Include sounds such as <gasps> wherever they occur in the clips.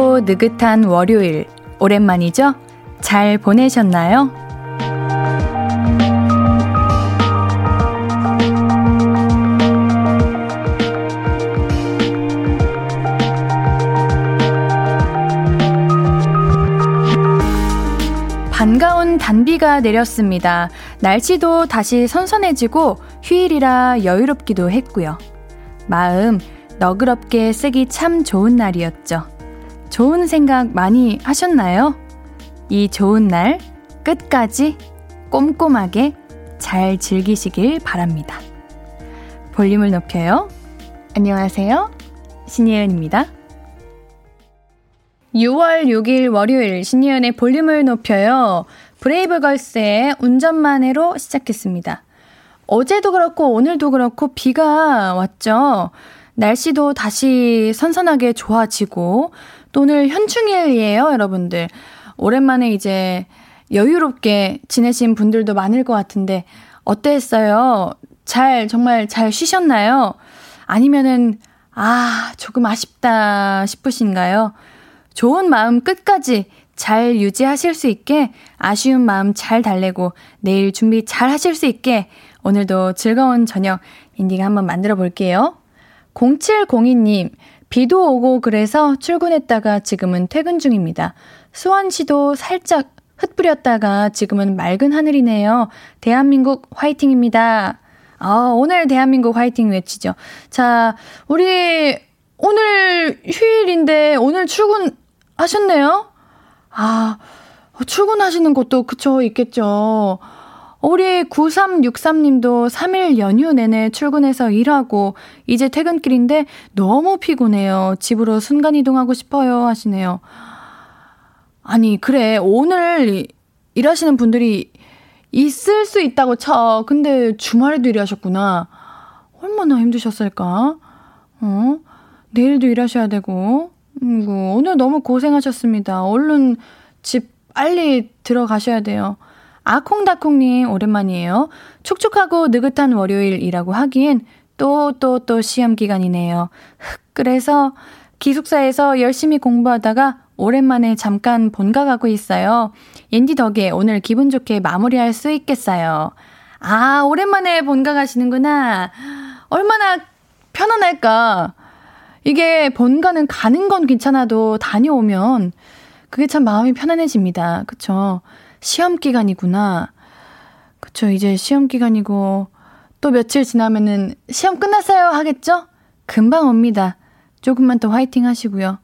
촉촉하고 느긋한 월요일. 오랜만이죠? 잘 보내셨나요? 반가운 단비가 내렸습니다. 날씨도 다시 선선해지고 휴일이라 여유롭기도 했고요. 마음 너그럽게 쓰기 참 좋은 날이었죠. 좋은 생각 많이 하셨나요? 이 좋은 날 끝까지 꼼꼼하게 잘 즐기시길 바랍니다. 볼륨을 높여요. 안녕하세요. 신예은입니다. 6월 6일 월요일 신예은의 볼륨을 높여요. 브레이브걸스의 운전만 해로 시작했습니다. 어제도 그렇고 오늘도 그렇고 비가 왔죠. 날씨도 다시 선선하게 좋아지고 또 오늘 현충일이에요, 여러분들. 오랜만에 이제 여유롭게 지내신 분들도 많을 것 같은데 어땠어요? 잘 정말 잘 쉬셨나요? 아니면은 아, 조금 아쉽다 싶으신가요? 좋은 마음 끝까지 잘 유지하실 수 있게 아쉬운 마음 잘 달래고 내일 준비 잘 하실 수 있게 오늘도 즐거운 저녁 인디가 한번 만들어 볼게요. 0702님, 비도 오고 그래서 출근했다가 지금은 퇴근 중입니다. 수원시도 살짝 흩뿌렸다가 지금은 맑은 하늘이네요. 대한민국 화이팅입니다. 아, 오늘 대한민국 화이팅 외치죠. 자, 우리 오늘 휴일인데 오늘 출근하셨네요? 아, 출근하시는 곳도 그쵸, 있겠죠. 우리 9363님도 3일 연휴 내내 출근해서 일하고 이제 퇴근길인데 너무 피곤해요. 집으로 순간이동하고 싶어요. 하시네요. 아니, 그래. 오늘 일하시는 분들이 있을 수 있다고 쳐. 근데 주말에도 일하셨구나. 얼마나 힘드셨을까? 어? 내일도 일하셔야 되고. 음, 오늘 너무 고생하셨습니다. 얼른 집 빨리 들어가셔야 돼요. 아콩다콩님 오랜만이에요. 촉촉하고 느긋한 월요일이라고 하기엔 또 또 또 시험 기간이네요. 그래서 기숙사에서 열심히 공부하다가 오랜만에 잠깐 본가 가고 있어요. 옌디 덕에 오늘 기분 좋게 마무리할 수 있겠어요. 아, 오랜만에 본가 가시는구나. 얼마나 편안할까. 이게 본가는 가는 건 괜찮아도 다녀오면 그게 참 마음이 편안해집니다. 그쵸? 시험 기간이구나. 그쵸, 이제 시험 기간이고, 또 며칠 지나면은 시험 끝났어요 하겠죠? 금방 옵니다. 조금만 더 화이팅 하시고요.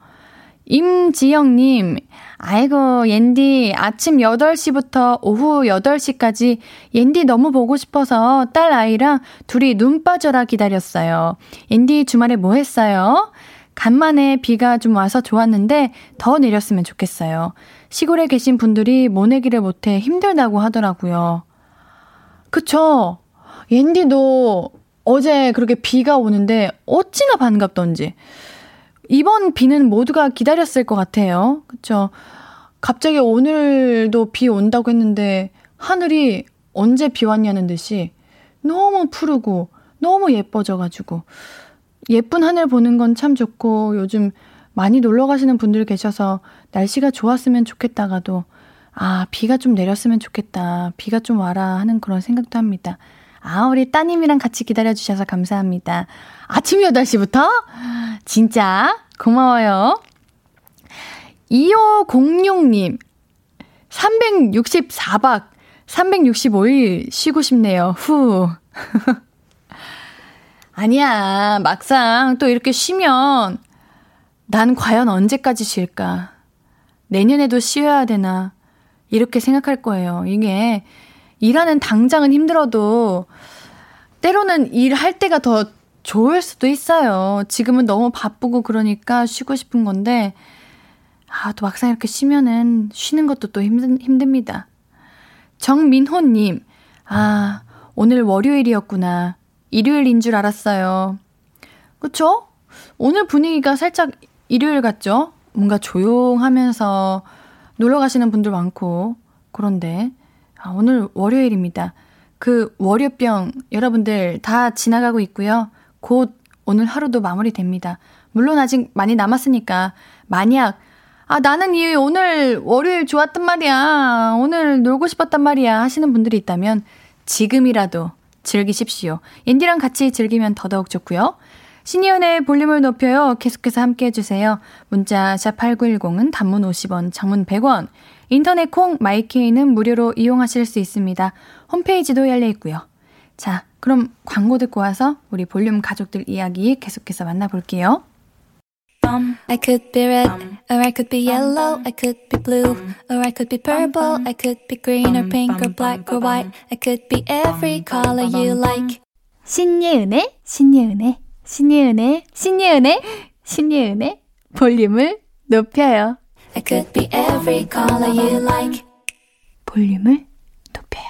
임지영님, 아이고, 옌디, 아침 8시부터 오후 8시까지 옌디 너무 보고 싶어서 딸 아이랑 둘이 눈 빠져라 기다렸어요. 옌디 주말에 뭐 했어요? 간만에 비가 좀 와서 좋았는데 더 내렸으면 좋겠어요. 시골에 계신 분들이 모내기를 못해 힘들다고 하더라고요. 그쵸? 옌디도 어제 그렇게 비가 오는데 어찌나 반갑던지. 이번 비는 모두가 기다렸을 것 같아요. 그쵸? 갑자기 오늘도 비 온다고 했는데 하늘이 언제 비 왔냐는 듯이 너무 푸르고 너무 예뻐져가지고 예쁜 하늘 보는 건 참 좋고 요즘 많이 놀러 가시는 분들 계셔서 날씨가 좋았으면 좋겠다가도 아, 비가 좀 내렸으면 좋겠다. 비가 좀 와라 하는 그런 생각도 합니다. 아, 우리 따님이랑 같이 기다려주셔서 감사합니다. 아침 8시부터? 진짜 고마워요. 2506님, 364박, 365일 쉬고 싶네요. 후. <laughs> 아니야, 막상 또 이렇게 쉬면 난 과연 언제까지 쉴까? 내년에도 쉬어야 되나? 이렇게 생각할 거예요. 이게 일하는 당장은 힘들어도 때로는 일할 때가 더 좋을 수도 있어요. 지금은 너무 바쁘고 그러니까 쉬고 싶은 건데, 아, 또 막상 이렇게 쉬면은 쉬는 것도 또 힘든, 힘듭니다. 정민호님, 아, 오늘 월요일이었구나. 일요일인 줄 알았어요. 그쵸? 오늘 분위기가 살짝 일요일 같죠? 뭔가 조용하면서 놀러 가시는 분들 많고, 그런데, 아, 오늘 월요일입니다. 그 월요병 여러분들 다 지나가고 있고요. 곧 오늘 하루도 마무리됩니다. 물론 아직 많이 남았으니까 만약 아, 나는 이 오늘 월요일 좋았단 말이야. 오늘 놀고 싶었단 말이야. 하시는 분들이 있다면 지금이라도 즐기십시오. 옌디랑 같이 즐기면 더더욱 좋고요. 신이은의 볼륨을 높여요. 계속해서 함께 해주세요. 문자 샵8910은 단문 50원, 장문 100원. 인터넷 콩 마이케이는 무료로 이용하실 수 있습니다. 홈페이지도 열려 있고요. 자, 그럼 광고 듣고 와서 우리 볼륨 가족들 이야기 계속해서 만나볼게요. I could be red, or I could be yellow, I could be blue, or I could be purple, I could be green or pink or black or white, I could be every color you like. 신예은의, 신예은의, 신예은의, 신예은의, 신예은의 볼륨을 높여요. I could be every color you like. 볼륨을 높여요.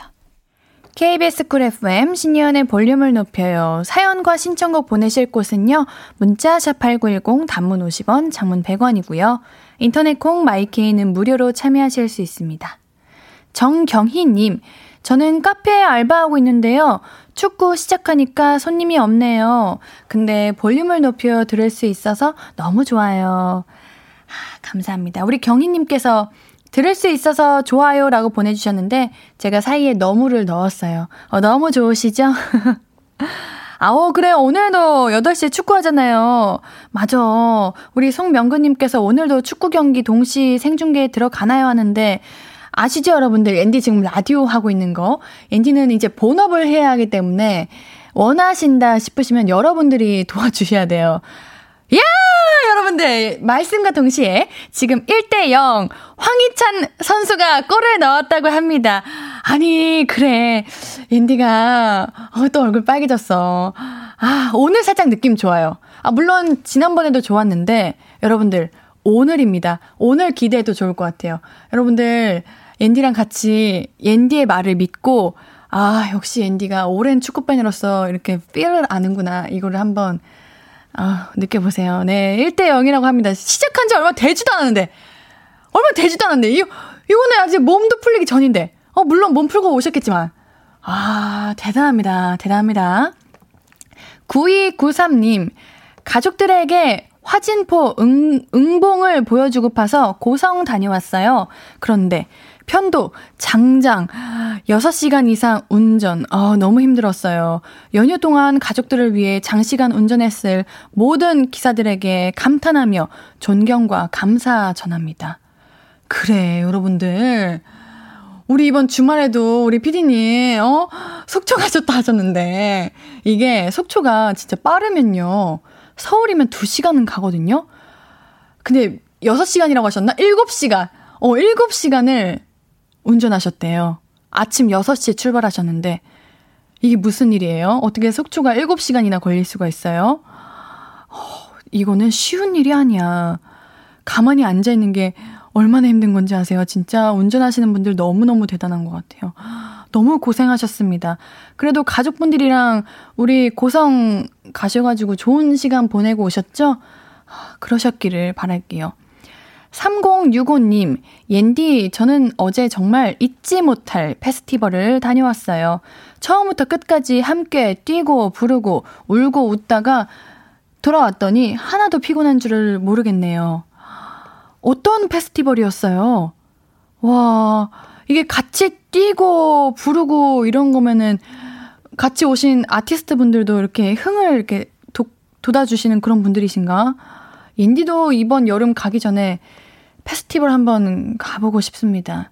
KBS 쿨 FM 신예은의 볼륨을 높여요. 사연과 신청곡 보내실 곳은요. 문자 샵8910 단문 50원, 장문 100원이고요. 인터넷 콩 마이케이는 무료로 참여하실 수 있습니다. 정경희님, 저는 카페에 알바하고 있는데요. 축구 시작하니까 손님이 없네요. 근데 볼륨을 높여 들을 수 있어서 너무 좋아요. 아, 감사합니다. 우리 경희님께서 들을 수 있어서 좋아요 라고 보내주셨는데 제가 사이에 너무를 넣었어요. 어, 너무 좋으시죠? <laughs> 아오, 그래. 오늘도 8시에 축구 하잖아요. 맞아. 우리 송명근님께서 오늘도 축구 경기 동시 생중계에 들어가나요? 하는데, 아시죠, 여러분들? 앤디 지금 라디오 하고 있는 거. 앤디는 이제 본업을 해야 하기 때문에 원하신다 싶으시면 여러분들이 <laughs> 도와주셔야 돼요. 야! 여러분들, 말씀과 동시에 지금 1대0 황희찬 선수가 골을 넣었다고 합니다. 아니, 그래. 앤디가, 어, 또 얼굴 빨개졌어. 아, 오늘 살짝 느낌 좋아요. 아, 물론 지난번에도 좋았는데, 여러분들, 오늘입니다. 오늘 기대해도 좋을 것 같아요. 여러분들, 앤디랑 같이 앤디의 말을 믿고, 아, 역시 앤디가 오랜 축구팬으로서 이렇게 필을 아는구나. 이거를 한번 아, 느껴보세요. 네, 1대 0이라고 합니다. 시작한 지 얼마 되지도 않았는데. 얼마 되지도 않았는데. 이, 이거는 아직 몸도 풀리기 전인데. 어, 물론 몸 풀고 오셨겠지만. 아, 대단합니다. 대단합니다. 9293님, 가족들에게 화진포 응, 응봉을 보여주고 파서 고성 다녀왔어요. 그런데 편도, 장장, 6시간 이상 운전. 아, 너무 힘들었어요. 연휴 동안 가족들을 위해 장시간 운전했을 모든 기사들에게 감탄하며 존경과 감사 전합니다. 그래, 여러분들. 우리 이번 주말에도 우리 피디님, 어? 속초 가셨다 하셨는데, 이게 속초가 진짜 빠르면요. 서울이면 2시간은 가거든요? 근데 6시간이라고 하셨나? 7시간. 어, 7시간을 운전하셨대요. 아침 6시에 출발하셨는데, 이게 무슨 일이에요? 어떻게 속초가 7시간이나 걸릴 수가 있어요? 어, 이거는 쉬운 일이 아니야. 가만히 앉아있는 게 얼마나 힘든 건지 아세요? 진짜 운전하시는 분들 너무너무 대단한 것 같아요. 너무 고생하셨습니다. 그래도 가족분들이랑 우리 고성 가셔가지고 좋은 시간 보내고 오셨죠? 그러셨기를 바랄게요. 3065님, 옌디, 저는 어제 정말 잊지 못할 페스티벌을 다녀왔어요. 처음부터 끝까지 함께 뛰고 부르고 울고 웃다가 돌아왔더니 하나도 피곤한 줄을 모르겠네요. 어떤 페스티벌이었어요? 와, 이게 같이 뛰고 부르고 이런 거면은 같이 오신 아티스트 분들도 이렇게 흥을 이렇게 도, 돋아주시는 그런 분들이신가? 인디도 이번 여름 가기 전에 페스티벌 한번 가보고 싶습니다.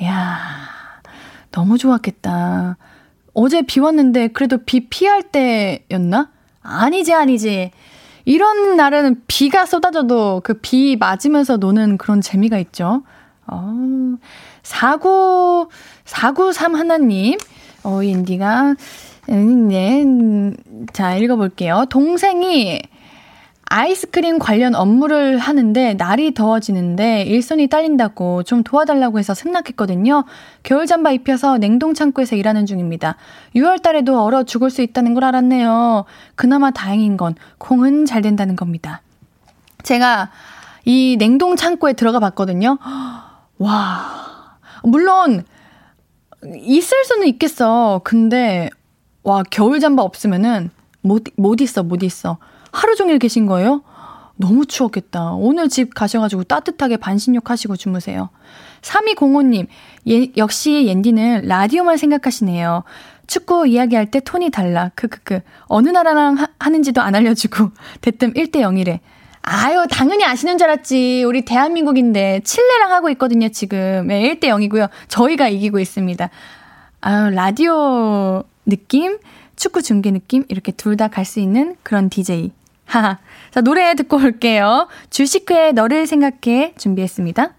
이야, 너무 좋았겠다. 어제 비 왔는데 그래도 비 피할 때였나? 아니지, 아니지. 이런 날에는 비가 쏟아져도 그 비 맞으면서 노는 그런 재미가 있죠. 어, 49, 493 하나님, 어, 인디가, 음, 네, 자, 읽어볼게요. 동생이 아이스크림 관련 업무를 하는데 날이 더워지는데 일손이 딸린다고 좀 도와달라고 해서 승낙했거든요. 겨울 잠바 입혀서 냉동 창고에서 일하는 중입니다. 6월 달에도 얼어 죽을 수 있다는 걸 알았네요. 그나마 다행인 건 콩은 잘 된다는 겁니다. 제가 이 냉동 창고에 들어가 봤거든요. <gasps> 와. 물론 있을 수는 있겠어. 근데 와, 겨울 잠바 없으면은 못, 못 있어, 못 있어. 하루 종일 계신 거예요? 너무 추웠겠다. 오늘 집 가셔가지고 따뜻하게 반신욕 하시고 주무세요. 3205님, 예, 역시 옌디는 라디오만 생각하시네요. 축구 이야기할 때 톤이 달라. 크크크. 어느 나라랑 하, 는지도안 알려주고. <laughs> 대뜸 1대 0이래. 아유, 당연히 아시는 줄 알았지. 우리 대한민국인데, 칠레랑 하고 있거든요, 지금. 네, 1대 0이고요. 저희가 이기고 있습니다. 아유, 라디오 느낌, 축구 중계 느낌, 이렇게 둘 다 갈 수 있는 그런 DJ. 하하. 자, 노래 듣고 올게요. 주식회의 너를 생각해 준비했습니다.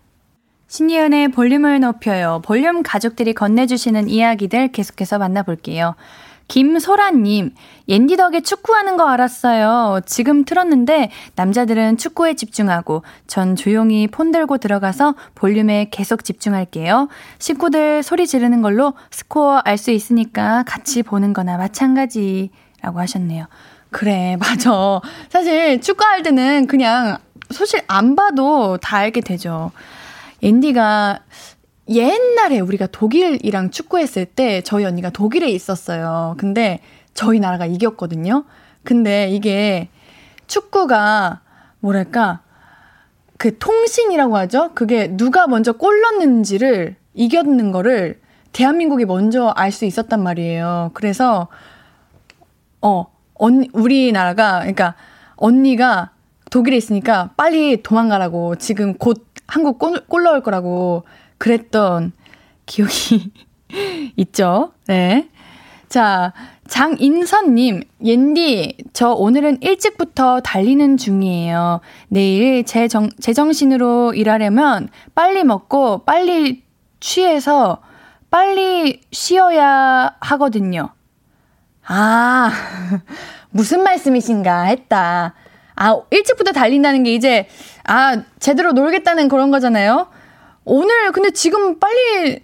신예은의 볼륨을 높여요. 볼륨 가족들이 건네주시는 이야기들 계속해서 만나볼게요. 김소라님, 옌디 덕에 축구하는 거 알았어요. 지금 틀었는데 남자들은 축구에 집중하고 전 조용히 폰 들고 들어가서 볼륨에 계속 집중할게요. 식구들 소리 지르는 걸로 스코어 알 수 있으니까 같이 보는 거나 마찬가지. 라고 하셨네요. 그래, <laughs> 맞아. 사실 축구할 때는 그냥 사실 안 봐도 다 알게 되죠. 앤디가 옛날에 우리가 독일이랑 축구했을 때 저희 언니가 독일에 있었어요. 근데 저희 나라가 이겼거든요. 근데 이게 축구가 뭐랄까 그 통신이라고 하죠. 그게 누가 먼저 골 넣는지를 이겼는 거를 대한민국이 먼저 알 수 있었단 말이에요. 그래서 어 언니 우리나라가 그러니까 언니가 독일에 있으니까 빨리 도망가라고 지금 곧 한국 골, 골 넣을 거라고 그랬던 기억이 <laughs> 있죠. 네. 자, 장인선님, 옌디, 저 오늘은 일찍부터 달리는 중이에요. 내일 제 정, 제 정신으로 일하려면 빨리 먹고 빨리 취해서 빨리 쉬어야 하거든요. 아, <laughs> 무슨 말씀이신가 했다. 아, 일찍부터 달린다는 게 이제, 아, 제대로 놀겠다는 그런 거잖아요. 오늘, 근데 지금 빨리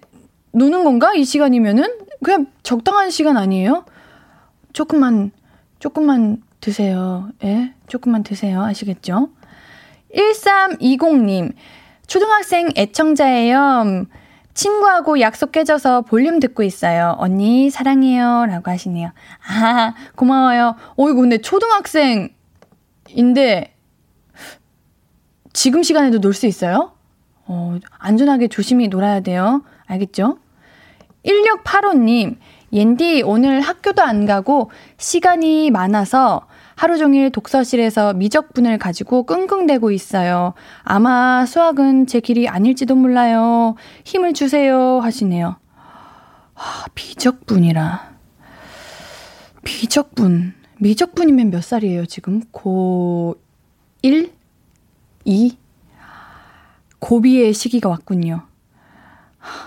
노는 건가? 이 시간이면은? 그냥 적당한 시간 아니에요? 조금만, 조금만 드세요. 예? 조금만 드세요. 아시겠죠? 1320님, 초등학생 애청자예요. 친구하고 약속 깨져서 볼륨 듣고 있어요. 언니, 사랑해요. 라고 하시네요. 아, 고마워요. 어이구, 근데 초등학생 인데 지금 시간에도 놀 수 있어요? 어, 안전하게 조심히 놀아야 돼요. 알겠죠? 1685님, 옌디 오늘 학교도 안 가고 시간이 많아서 하루 종일 독서실에서 미적분을 가지고 끙끙대고 있어요. 아마 수학은 제 길이 아닐지도 몰라요. 힘을 주세요. 하시네요. 아, 미적분이라. 미적분. 미적분이면 몇 살이에요, 지금? 고 1? 2? 고비의 시기가 왔군요.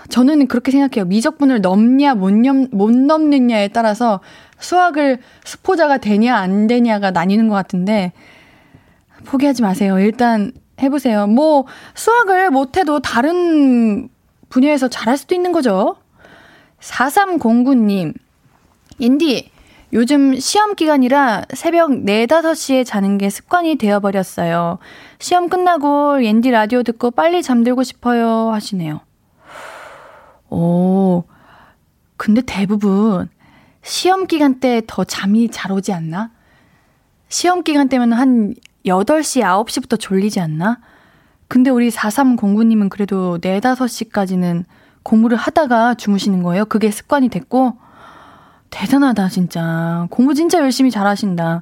저는 그렇게 생각해요. 미적분을 넘냐, 못, 넘, 못 넘느냐에 따라서 수학을 스포자가 되냐, 안 되냐가 나뉘는 것 같은데, 포기하지 마세요. 일단 해보세요. 뭐, 수학을 못해도 다른 분야에서 잘할 수도 있는 거죠. 4309님, 인디, 요즘 시험 기간이라 새벽 4, 5시에 자는 게 습관이 되어버렸어요. 시험 끝나고 옌디 라디오 듣고 빨리 잠들고 싶어요. 하시네요. 오, 근데 대부분 시험 기간 때 더 잠이 잘 오지 않나? 시험 기간 때면 한 8시, 9시부터 졸리지 않나? 근데 우리 4309님은 그래도 4, 5시까지는 공부를 하다가 주무시는 거예요? 그게 습관이 됐고? 대단하다, 진짜. 공부 진짜 열심히 잘하신다.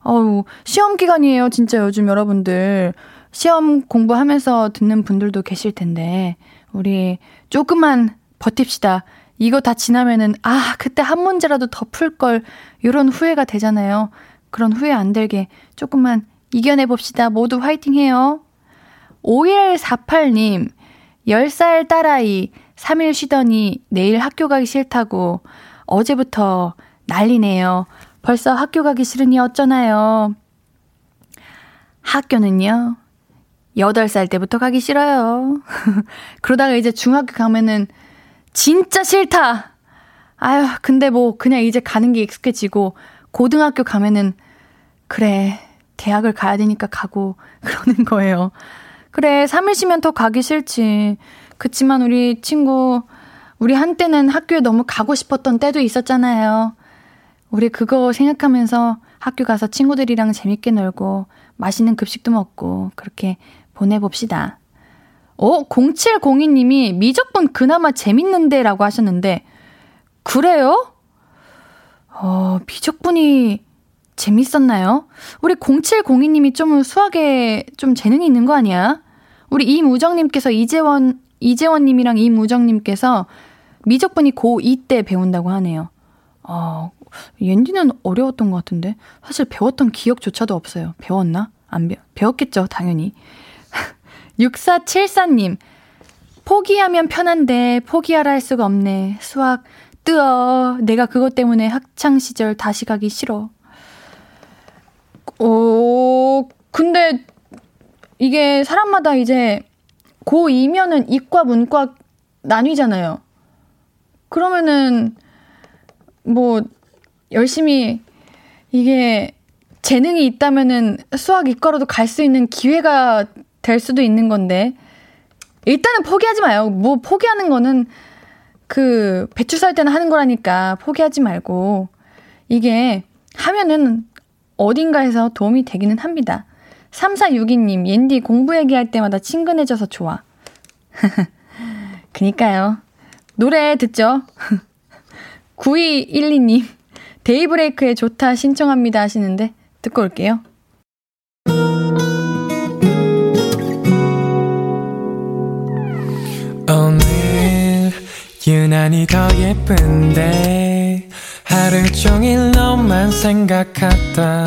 어우, 시험 기간이에요, 진짜 요즘 여러분들. 시험 공부하면서 듣는 분들도 계실 텐데, 우리 조금만 버팁시다. 이거 다 지나면은, 아, 그때 한 문제라도 더 풀걸, 요런 후회가 되잖아요. 그런 후회 안 들게 조금만 이겨내봅시다. 모두 화이팅 해요. 5148님, 10살 딸아이, 3일 쉬더니 내일 학교 가기 싫다고, 어제부터 난리네요. 벌써 학교 가기 싫으니 어쩌나요? 학교는요, 8살 때부터 가기 싫어요. <laughs> 그러다가 이제 중학교 가면은 진짜 싫다! 아유, 근데 뭐 그냥 이제 가는 게 익숙해지고, 고등학교 가면은, 그래, 대학을 가야 되니까 가고, <laughs> 그러는 거예요. 그래, 3일 쉬면 더 가기 싫지. 그치만 우리 친구, 우리 한때는 학교에 너무 가고 싶었던 때도 있었잖아요. 우리 그거 생각하면서 학교 가서 친구들이랑 재밌게 놀고 맛있는 급식도 먹고 그렇게 보내봅시다. 어, 0702님이 미적분 그나마 재밌는데 라고 하셨는데, 그래요? 어, 미적분이 재밌었나요? 우리 0702님이 좀 수학에 좀 재능이 있는 거 아니야? 우리 이무정님께서 이재원, 이재원님이랑 이무정님께서 미적분이 고2 때 배운다고 하네요. 어, 옌디는 어려웠던 것 같은데. 사실 배웠던 기억조차도 없어요. 배웠나? 안 배, 배웠겠죠, 당연히. <laughs> 6474님, 포기하면 편한데 포기하라 할 수가 없네. 수학, 뜨어. 내가 그것 때문에 학창시절 다시 가기 싫어. 오, 근데 이게 사람마다 이제 고2면은 이과, 문과 나뉘잖아요. 그러면은 뭐 열심히 이게 재능이 있다면은 수학 이과로도 갈 수 있는 기회가 될 수도 있는 건데 일단은 포기하지 마요. 뭐 포기하는 거는 그 배추 살 때는 하는 거라니까 포기하지 말고 이게 하면은 어딘가에서 도움이 되기는 합니다. 3462님, 옌디 공부 얘기할 때마다 친근해져서 좋아. <laughs> 그니까요. 노래 듣죠? <laughs> 9212님, 데이브레이크에 좋다 신청합니다 하시는데, 듣고 올게요. 오늘, 유난히 더 예쁜데, 하루 종일 너만 생각하다,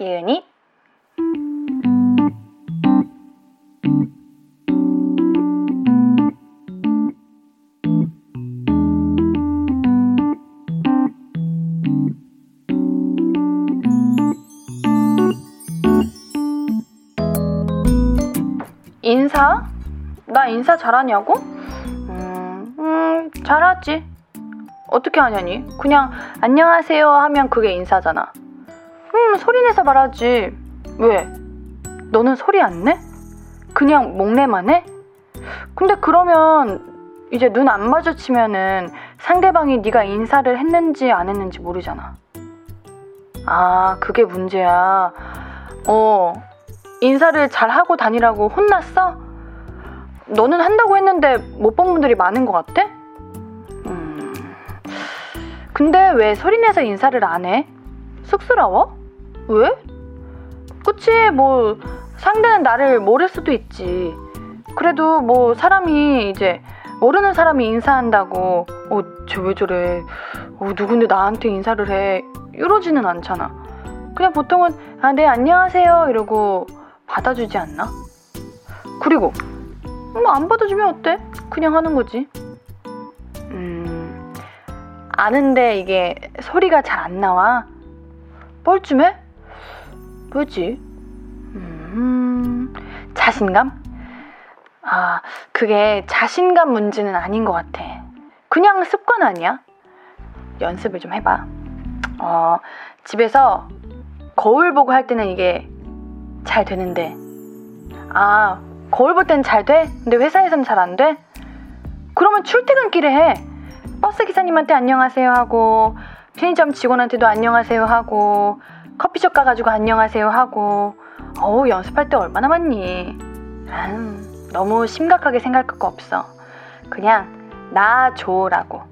예은이 인사? 나 인사 잘하냐고? 음, 음, 잘하지. 어떻게 하냐니? 그냥 안녕하세요 하면 그게 인사잖아. 음, 소리내서 말하지. 왜? 너는 소리 안 내? 그냥 목내만 해? 근데 그러면 이제 눈 안 마주치면은 상대방이 네가 인사를 했는지 안 했는지 모르잖아. 아, 그게 문제야. 어, 인사를 잘 하고 다니라고 혼났어? 너는 한다고 했는데 못 본 분들이 많은 것 같아? 음. 근데 왜 소리내서 인사를 안 해? 쑥스러워? 왜? 그치, 뭐, 상대는 나를 모를 수도 있지. 그래도 뭐, 사람이 이제, 모르는 사람이 인사한다고, 어, 쟤 왜 저래. 어, 누군데 나한테 인사를 해. 이러지는 않잖아. 그냥 보통은, 아, 네, 안녕하세요. 이러고 받아주지 않나? 그리고, 뭐, 안 받아주면 어때? 그냥 하는 거지. 음, 아는데 이게 소리가 잘 안 나와. 뻘쭘해? 왜지? 음, 자신감? 아, 그게 자신감 문제는 아닌 것 같아. 그냥 습관 아니야? 연습을 좀 해봐. 어, 집에서 거울 보고 할 때는 이게 잘 되는데, 아, 거울 볼 때는 잘 돼? 근데 회사에서는 잘 안 돼? 그러면 출퇴근길에 해. 버스 기사님한테 안녕하세요 하고, 편의점 직원한테도 안녕하세요 하고, 커피숍 가가지고 안녕하세요 하고 어우 연습할 때 얼마나 많니? 음, 너무 심각하게 생각할 거 없어. 그냥 나 줘라고.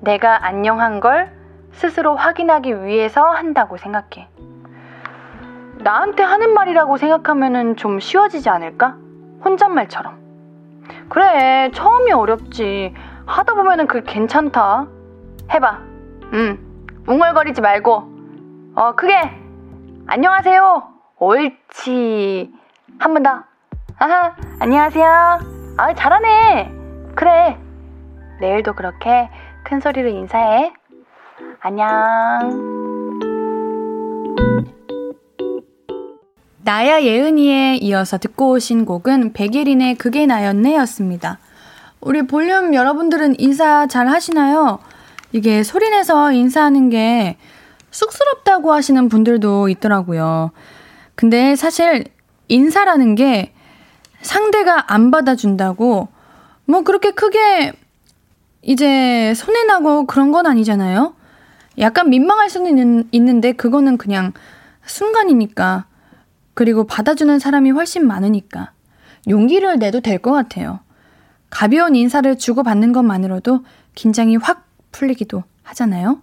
내가 안녕한 걸 스스로 확인하기 위해서 한다고 생각해. 나한테 하는 말이라고 생각하면 좀 쉬워지지 않을까? 혼잣말처럼. 그래 처음이 어렵지. 하다 보면은 그게 괜찮다. 해봐. 응. 웅얼거리지 말고. 어 그게 안녕하세요. 옳지. 한 번 더. 아하, 안녕하세요. 아, 잘하네. 그래. 내일도 그렇게 큰 소리로 인사해. 안녕. 나야 예은이에 이어서 듣고 오신 곡은 백예린의 그게 나였네 였습니다. 우리 볼륨 여러분들은 인사 잘 하시나요? 이게 소리내서 인사하는 게 쑥스럽다고 하시는 분들도 있더라고요. 근데 사실 인사라는 게 상대가 안 받아준다고 뭐 그렇게 크게 이제 손해나고 그런 건 아니잖아요? 약간 민망할 수는 있는, 데 그거는 그냥 순간이니까. 그리고 받아주는 사람이 훨씬 많으니까. 용기를 내도 될 것 같아요. 가벼운 인사를 주고받는 것만으로도 긴장이 확 풀리기도 하잖아요?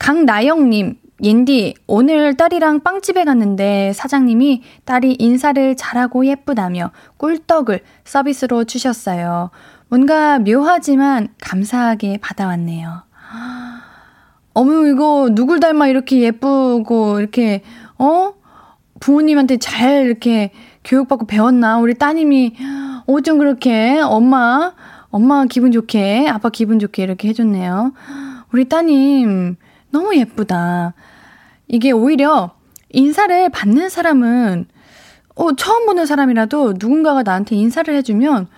강나영님, 옌디, 오늘 딸이랑 빵집에 갔는데 사장님이 딸이 인사를 잘하고 예쁘다며 꿀떡을 서비스로 주셨어요. 뭔가 묘하지만 감사하게 받아왔네요. 어머, 이거 누굴 닮아 이렇게 예쁘고, 이렇게, 어? 부모님한테 잘 이렇게 교육받고 배웠나? 우리 따님이 어쩜 그렇게 엄마, 엄마 기분 좋게, 아빠 기분 좋게 이렇게 해줬네요. 우리 따님, 너무 예쁘다. 이게 오히려 인사를 받는 사람은 어, 처음 보는 사람이라도 누군가가 나한테 인사를 해주면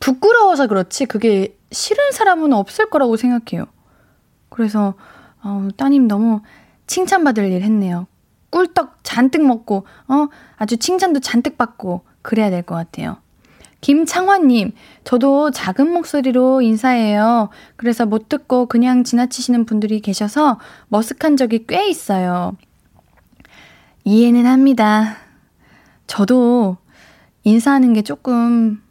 부끄러워서 그렇지 그게 싫은 사람은 없을 거라고 생각해요. 그래서 어, 따님 너무 칭찬받을 일 했네요. 꿀떡 잔뜩 먹고 어 아주 칭찬도 잔뜩 받고 그래야 될 것 같아요. 김창환님, 저도 작은 목소리로 인사해요. 그래서 못 듣고 그냥 지나치시는 분들이 계셔서 머쓱한 적이 꽤 있어요. 이해는 합니다. 저도 인사하는 게 조금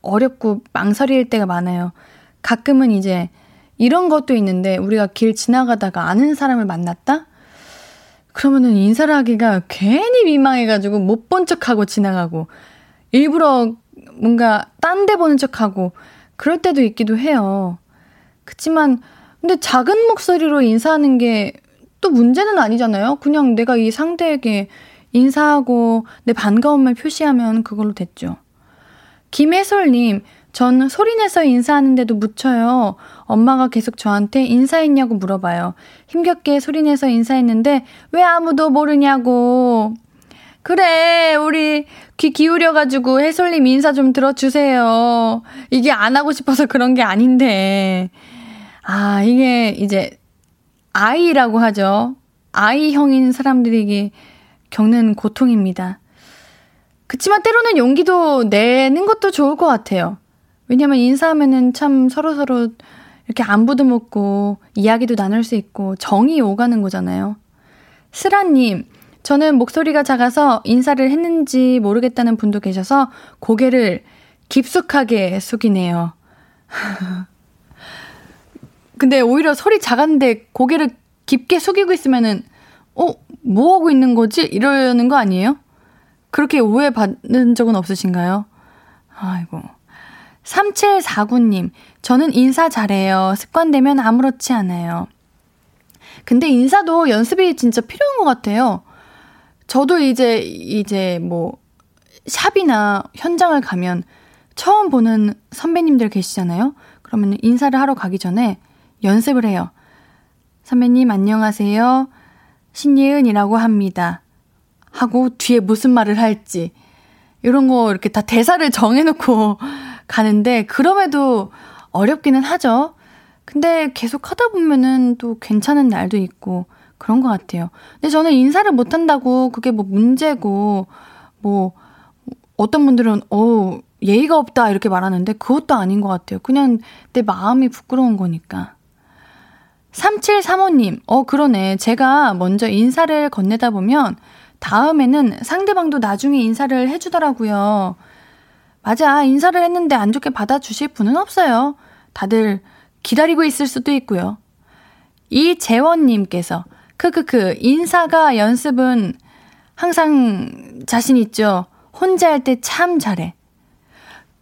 어렵고 망설일 때가 많아요. 가끔은 이제 이런 것도 있는데 우리가 길 지나가다가 아는 사람을 만났다? 그러면은 인사를 하기가 괜히 민망해가지고 못 본 척하고 지나가고 일부러 뭔가 딴 데 보는 척하고 그럴 때도 있기도 해요. 그치만 근데 작은 목소리로 인사하는 게 또 문제는 아니잖아요. 그냥 내가 이 상대에게 인사하고 내 반가움을 표시하면 그걸로 됐죠. 김혜솔님, 전 소리내서 인사하는데도 묻혀요. 엄마가 계속 저한테 인사했냐고 물어봐요. 힘겹게 소리내서 인사했는데 왜 아무도 모르냐고. 그래, 우리 귀 기울여가지고 해솔님 인사 좀 들어주세요. 이게 안 하고 싶어서 그런 게 아닌데. 아, 이게 이제 아이라고 하죠. 아이형인 사람들에게 겪는 고통입니다. 그치만 때로는 용기도 내는 것도 좋을 것 같아요. 왜냐면 인사하면은 참 서로서로 이렇게 안부도 묻고 이야기도 나눌 수 있고 정이 오가는 거잖아요. 스라님, 저는 목소리가 작아서 인사를 했는지 모르겠다는 분도 계셔서 고개를 깊숙하게 숙이네요. <laughs> 근데 오히려 소리 작았는데 고개를 깊게 숙이고 있으면은, 어, 뭐 하고 있는 거지? 이러는 거 아니에요? 그렇게 오해받는 적은 없으신가요? 아이고. 3749님, 저는 인사 잘해요. 습관되면 아무렇지 않아요. 근데 인사도 연습이 진짜 필요한 것 같아요. 저도 이제, 이제 뭐, 샵이나 현장을 가면 처음 보는 선배님들 계시잖아요? 그러면 인사를 하러 가기 전에 연습을 해요. 선배님, 안녕하세요. 신예은이라고 합니다. 하고 뒤에 무슨 말을 할지. 이런 거 이렇게 다 대사를 정해놓고 <laughs> 가는데, 그럼에도 어렵기는 하죠. 근데 계속 하다 보면은 또 괜찮은 날도 있고, 그런 것 같아요. 근데 저는 인사를 못한다고 그게 뭐 문제고, 뭐, 어떤 분들은, 어 예의가 없다, 이렇게 말하는데 그것도 아닌 것 같아요. 그냥 내 마음이 부끄러운 거니까. 3735님, 어, 그러네. 제가 먼저 인사를 건네다 보면 다음에는 상대방도 나중에 인사를 해주더라고요. 맞아. 인사를 했는데 안 좋게 받아주실 분은 없어요. 다들 기다리고 있을 수도 있고요. 이재원님께서 크크크, 인사가 연습은 항상 자신 있죠. 혼자 할 때 참 잘해.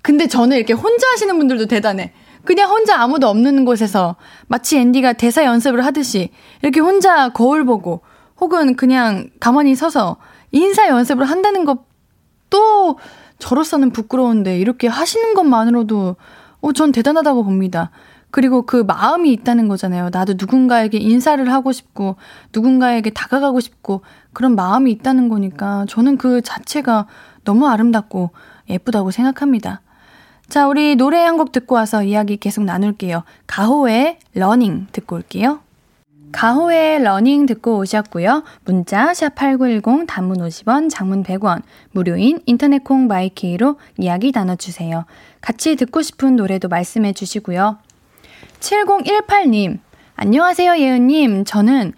근데 저는 이렇게 혼자 하시는 분들도 대단해. 그냥 혼자 아무도 없는 곳에서 마치 앤디가 대사 연습을 하듯이 이렇게 혼자 거울 보고 혹은 그냥 가만히 서서 인사 연습을 한다는 것도 저로서는 부끄러운데 이렇게 하시는 것만으로도 어, 전 대단하다고 봅니다. 그리고 그 마음이 있다는 거잖아요. 나도 누군가에게 인사를 하고 싶고, 누군가에게 다가가고 싶고, 그런 마음이 있다는 거니까 저는 그 자체가 너무 아름답고 예쁘다고 생각합니다. 자, 우리 노래 한 곡 듣고 와서 이야기 계속 나눌게요. 가호의 Running 듣고 올게요. 가호의 Running 듣고 오셨고요. 문자 샵8910 단문 50원, 장문 100원, 무료인 인터넷 콩 마이케이로 이야기 나눠주세요. 같이 듣고 싶은 노래도 말씀해 주시고요. 7018님, 안녕하세요 예은님. 저는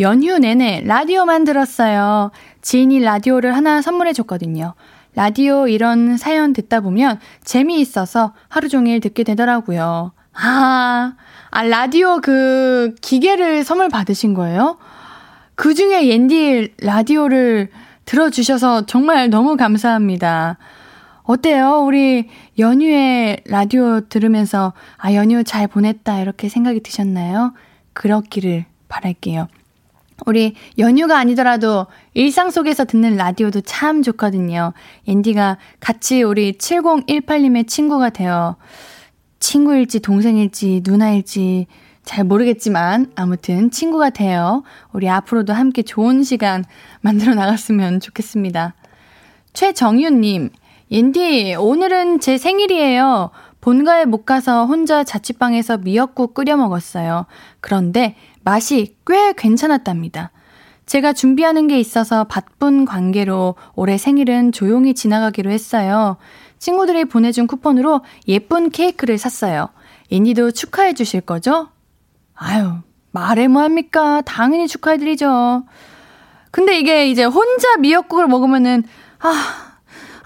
연휴 내내 라디오만 들었어요. 지인이 라디오를 하나 선물해 줬거든요. 라디오 이런 사연 듣다 보면 재미있어서 하루 종일 듣게 되더라고요. 아, 아, 라디오 그 기계를 선물 받으신 거예요? 그 중에 옌디 라디오를 들어주셔서 정말 너무 감사합니다. 어때요? 우리 연휴에 라디오 들으면서, 아, 연휴 잘 보냈다, 이렇게 생각이 드셨나요? 그렇기를 바랄게요. 우리 연휴가 아니더라도 일상 속에서 듣는 라디오도 참 좋거든요. 앤디가 같이 우리 7018님의 친구가 되어 친구일지 동생일지 누나일지 잘 모르겠지만 아무튼 친구가 되어 우리 앞으로도 함께 좋은 시간 만들어 나갔으면 좋겠습니다. 최정윤님, 옌디, 오늘은 제 생일이에요. 본가에 못 가서 혼자 자취방에서 미역국 끓여 먹었어요. 그런데 맛이 꽤 괜찮았답니다. 제가 준비하는 게 있어서 바쁜 관계로 올해 생일은 조용히 지나가기로 했어요. 친구들이 보내준 쿠폰으로 예쁜 케이크를 샀어요. 인디도 축하해 주실 거죠? 아유, 말해 뭐합니까? 당연히 축하해 드리죠. 근데 이게 이제 혼자 미역국을 먹으면은, 아,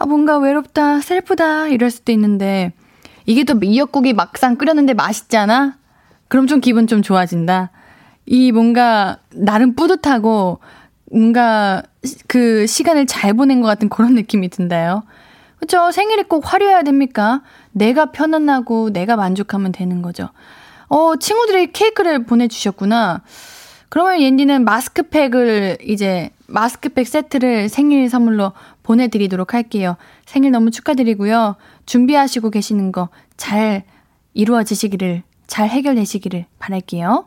아, 뭔가 외롭다, 슬프다, 이럴 수도 있는데, 이게 또 미역국이 막상 끓였는데 맛있잖아? 그럼 좀 기분 좀 좋아진다. 이 뭔가, 나름 뿌듯하고, 뭔가, 그 시간을 잘 보낸 것 같은 그런 느낌이 든다요. 그쵸? 생일이 꼭 화려해야 됩니까? 내가 편안하고 내가 만족하면 되는 거죠. 어, 친구들이 케이크를 보내주셨구나. 그러면 옌디는 마스크팩을 이제 마스크팩 세트를 생일 선물로 보내드리도록 할게요. 생일 너무 축하드리고요. 준비하시고 계시는 거 잘 이루어지시기를, 잘 해결되시기를 바랄게요.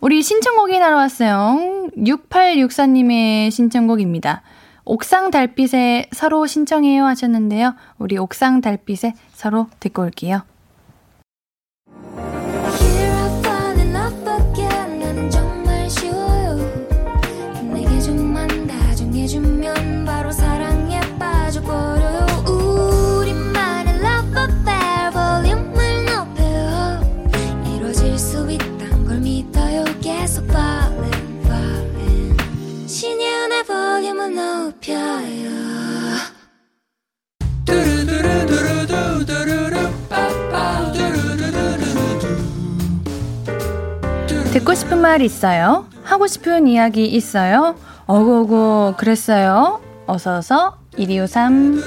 우리 신청곡이 날아왔어요. 6864님의 신청곡입니다. 옥상 달빛에 서로 신청해요 하셨는데요. 우리 옥상 달빛에 서로 듣고 올게요. 말 있어요? 하고 싶은 이야기 있어요? 어구어구 그랬어요? 어서어서 1253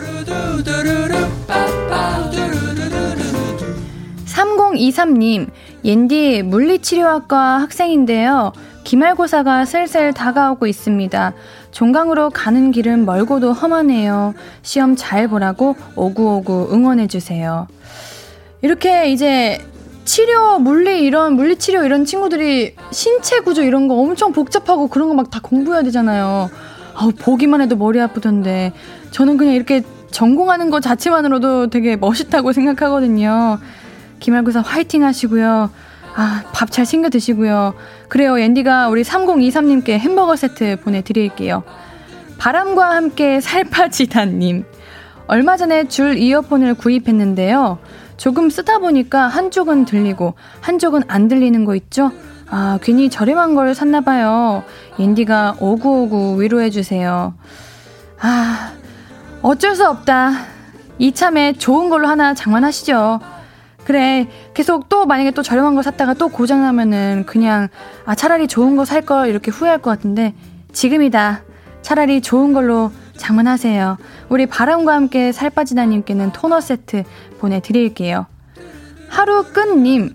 3023님 옌디 물리치료학과 학생인데요. 기말고사가 슬슬 다가오고 있습니다. 종강으로 가는 길은 멀고도 험하네요. 시험 잘 보라고 오구오구 응원해주세요. 이렇게 이제 치료, 물리 이런 물리 치료 이런 친구들이 신체 구조 이런 거 엄청 복잡하고 그런 거 막 다 공부해야 되잖아요. 아우 보기만 해도 머리 아프던데 저는 그냥 이렇게 전공하는 것 자체만으로도 되게 멋있다고 생각하거든요. 기말고사 화이팅 하시고요. 아, 밥 잘 챙겨 드시고요. 그래요, 앤디가 우리 3023님께 햄버거 세트 보내드릴게요. 바람과 함께 살파지다님. 얼마 전에 줄 이어폰을 구입했는데요. 조금 쓰다 보니까 한쪽은 들리고 한쪽은 안 들리는 거 있죠? 아, 괜히 저렴한 걸 샀나 봐요. 옌디가 오구오구 위로해 주세요. 아, 어쩔 수 없다. 이참에 좋은 걸로 하나 장만하시죠. 그래, 계속 또 만약에 또 저렴한 거 샀다가 또 고장나면은 그냥, 아, 차라리 좋은 거 살 걸 이렇게 후회할 것 같은데, 지금이다. 차라리 좋은 걸로 장만하세요. 우리 바람과 함께 살 빠지다님께는 토너 세트 보내드릴게요. 하루 끝님,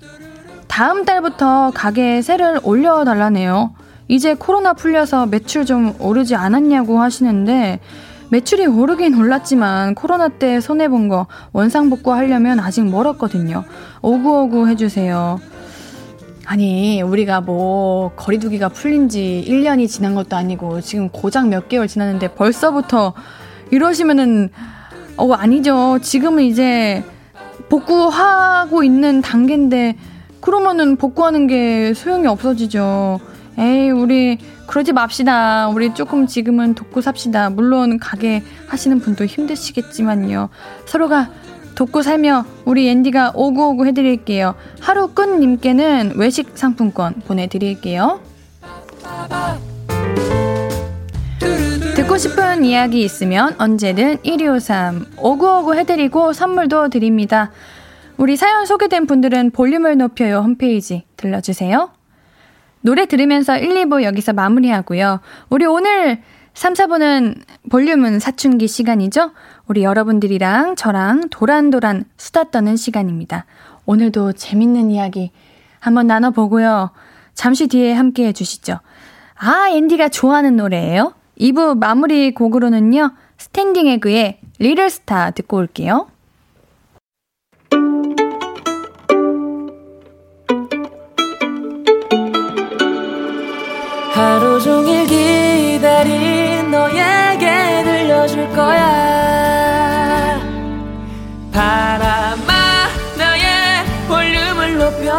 다음 달부터 가게에 세를 올려달라네요. 이제 코로나 풀려서 매출 좀 오르지 않았냐고 하시는데 매출이 오르긴 올랐지만 코로나 때 손해본 거 원상복구 하려면 아직 멀었거든요. 오구오구 해주세요. 아니, 우리가 뭐, 거리두기가 풀린 지 1년이 지난 것도 아니고, 지금 고작 몇 개월 지났는데 벌써부터 이러시면은, 어, 아니죠. 지금은 이제 복구하고 있는 단계인데, 그러면은 복구하는 게 소용이 없어지죠. 에이, 우리 그러지 맙시다. 우리 조금 지금은 돕고 삽시다. 물론 가게 하시는 분도 힘드시겠지만요. 서로가 돕고 살며 우리 앤디가 오구오구 해드릴게요. 하루 끝님께는 외식 상품권 보내드릴게요. 듣고 싶은 이야기 있으면 언제든 1253 오구오구 해드리고 선물도 드립니다. 우리 사연 소개된 분들은 볼륨을 높여요 홈페이지 들러주세요. 노래 들으면서 1, 2부 여기서 마무리하고요. 우리 오늘 3, 4부는 볼륨은 사춘기 시간이죠? 우리 여러분들이랑 저랑 도란도란 수다 떠는 시간입니다. 오늘도 재밌는 이야기 한번 나눠보고요. 잠시 뒤에 함께 해주시죠. 아, 앤디가 좋아하는 노래예요. 2부 마무리 곡으로는요. 스탠딩 에그의 Little Star 듣고 올게요.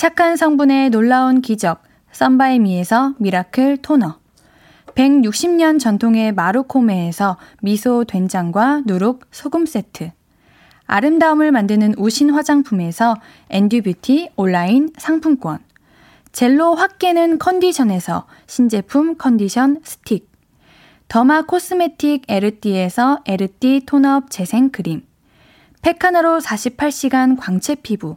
착한 성분의 놀라운 기적 썬바이미에서 miracle toner, 160년 전통의 마루코메에서 미소 된장과 누룩 소금 세트, 아름다움을 만드는 우신 화장품에서 엔듀뷰티 온라인 상품권. 젤로 확 깨는 컨디션에서 신제품 컨디션 스틱. derma cosmetic 에르띠에서 에르띠 tone-up 재생 크림. 팩 하나로 48시간 광채 피부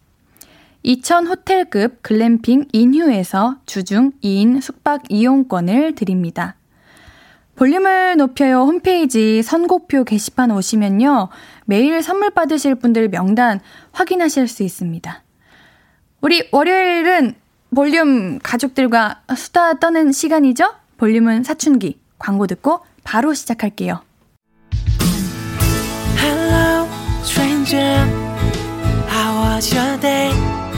2000 호텔급 글램핑 인휴에서 주중 2인 숙박 이용권을 드립니다. 볼륨을 높여요 홈페이지 선곡표 게시판 오시면요. 매일 선물 받으실 분들 명단 확인하실 수 있습니다. 우리 월요일은 볼륨 가족들과 수다 떠는 시간이죠? 볼륨은 사춘기. 광고 듣고 바로 시작할게요. Hello,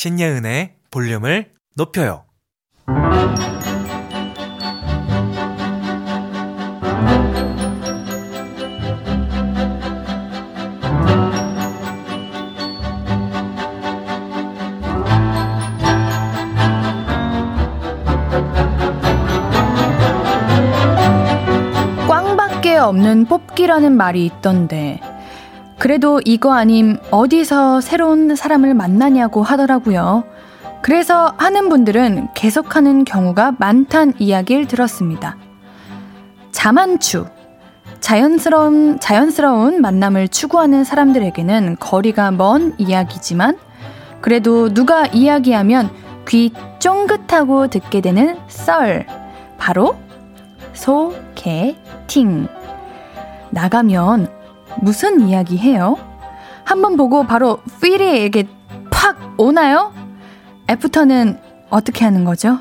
신예은의 볼륨을 높여요. 없는 뽑기라는 말이 있던데, 그래도 이거 아님 어디서 새로운 사람을 만나냐고 하더라고요. 그래서 하는 분들은 계속하는 경우가 많단 이야기를 들었습니다. 자만추. 자연스러운, 자연스러운 만남을 추구하는 사람들에게는 거리가 먼 이야기지만, 그래도 누가 이야기하면 귀 쫑긋하고 듣게 되는 썰. 바로 소개팅. 나가면 무슨 이야기 해요? 한번 보고 바로 필이에게 팍 오나요? 애프터는 어떻게 하는 거죠?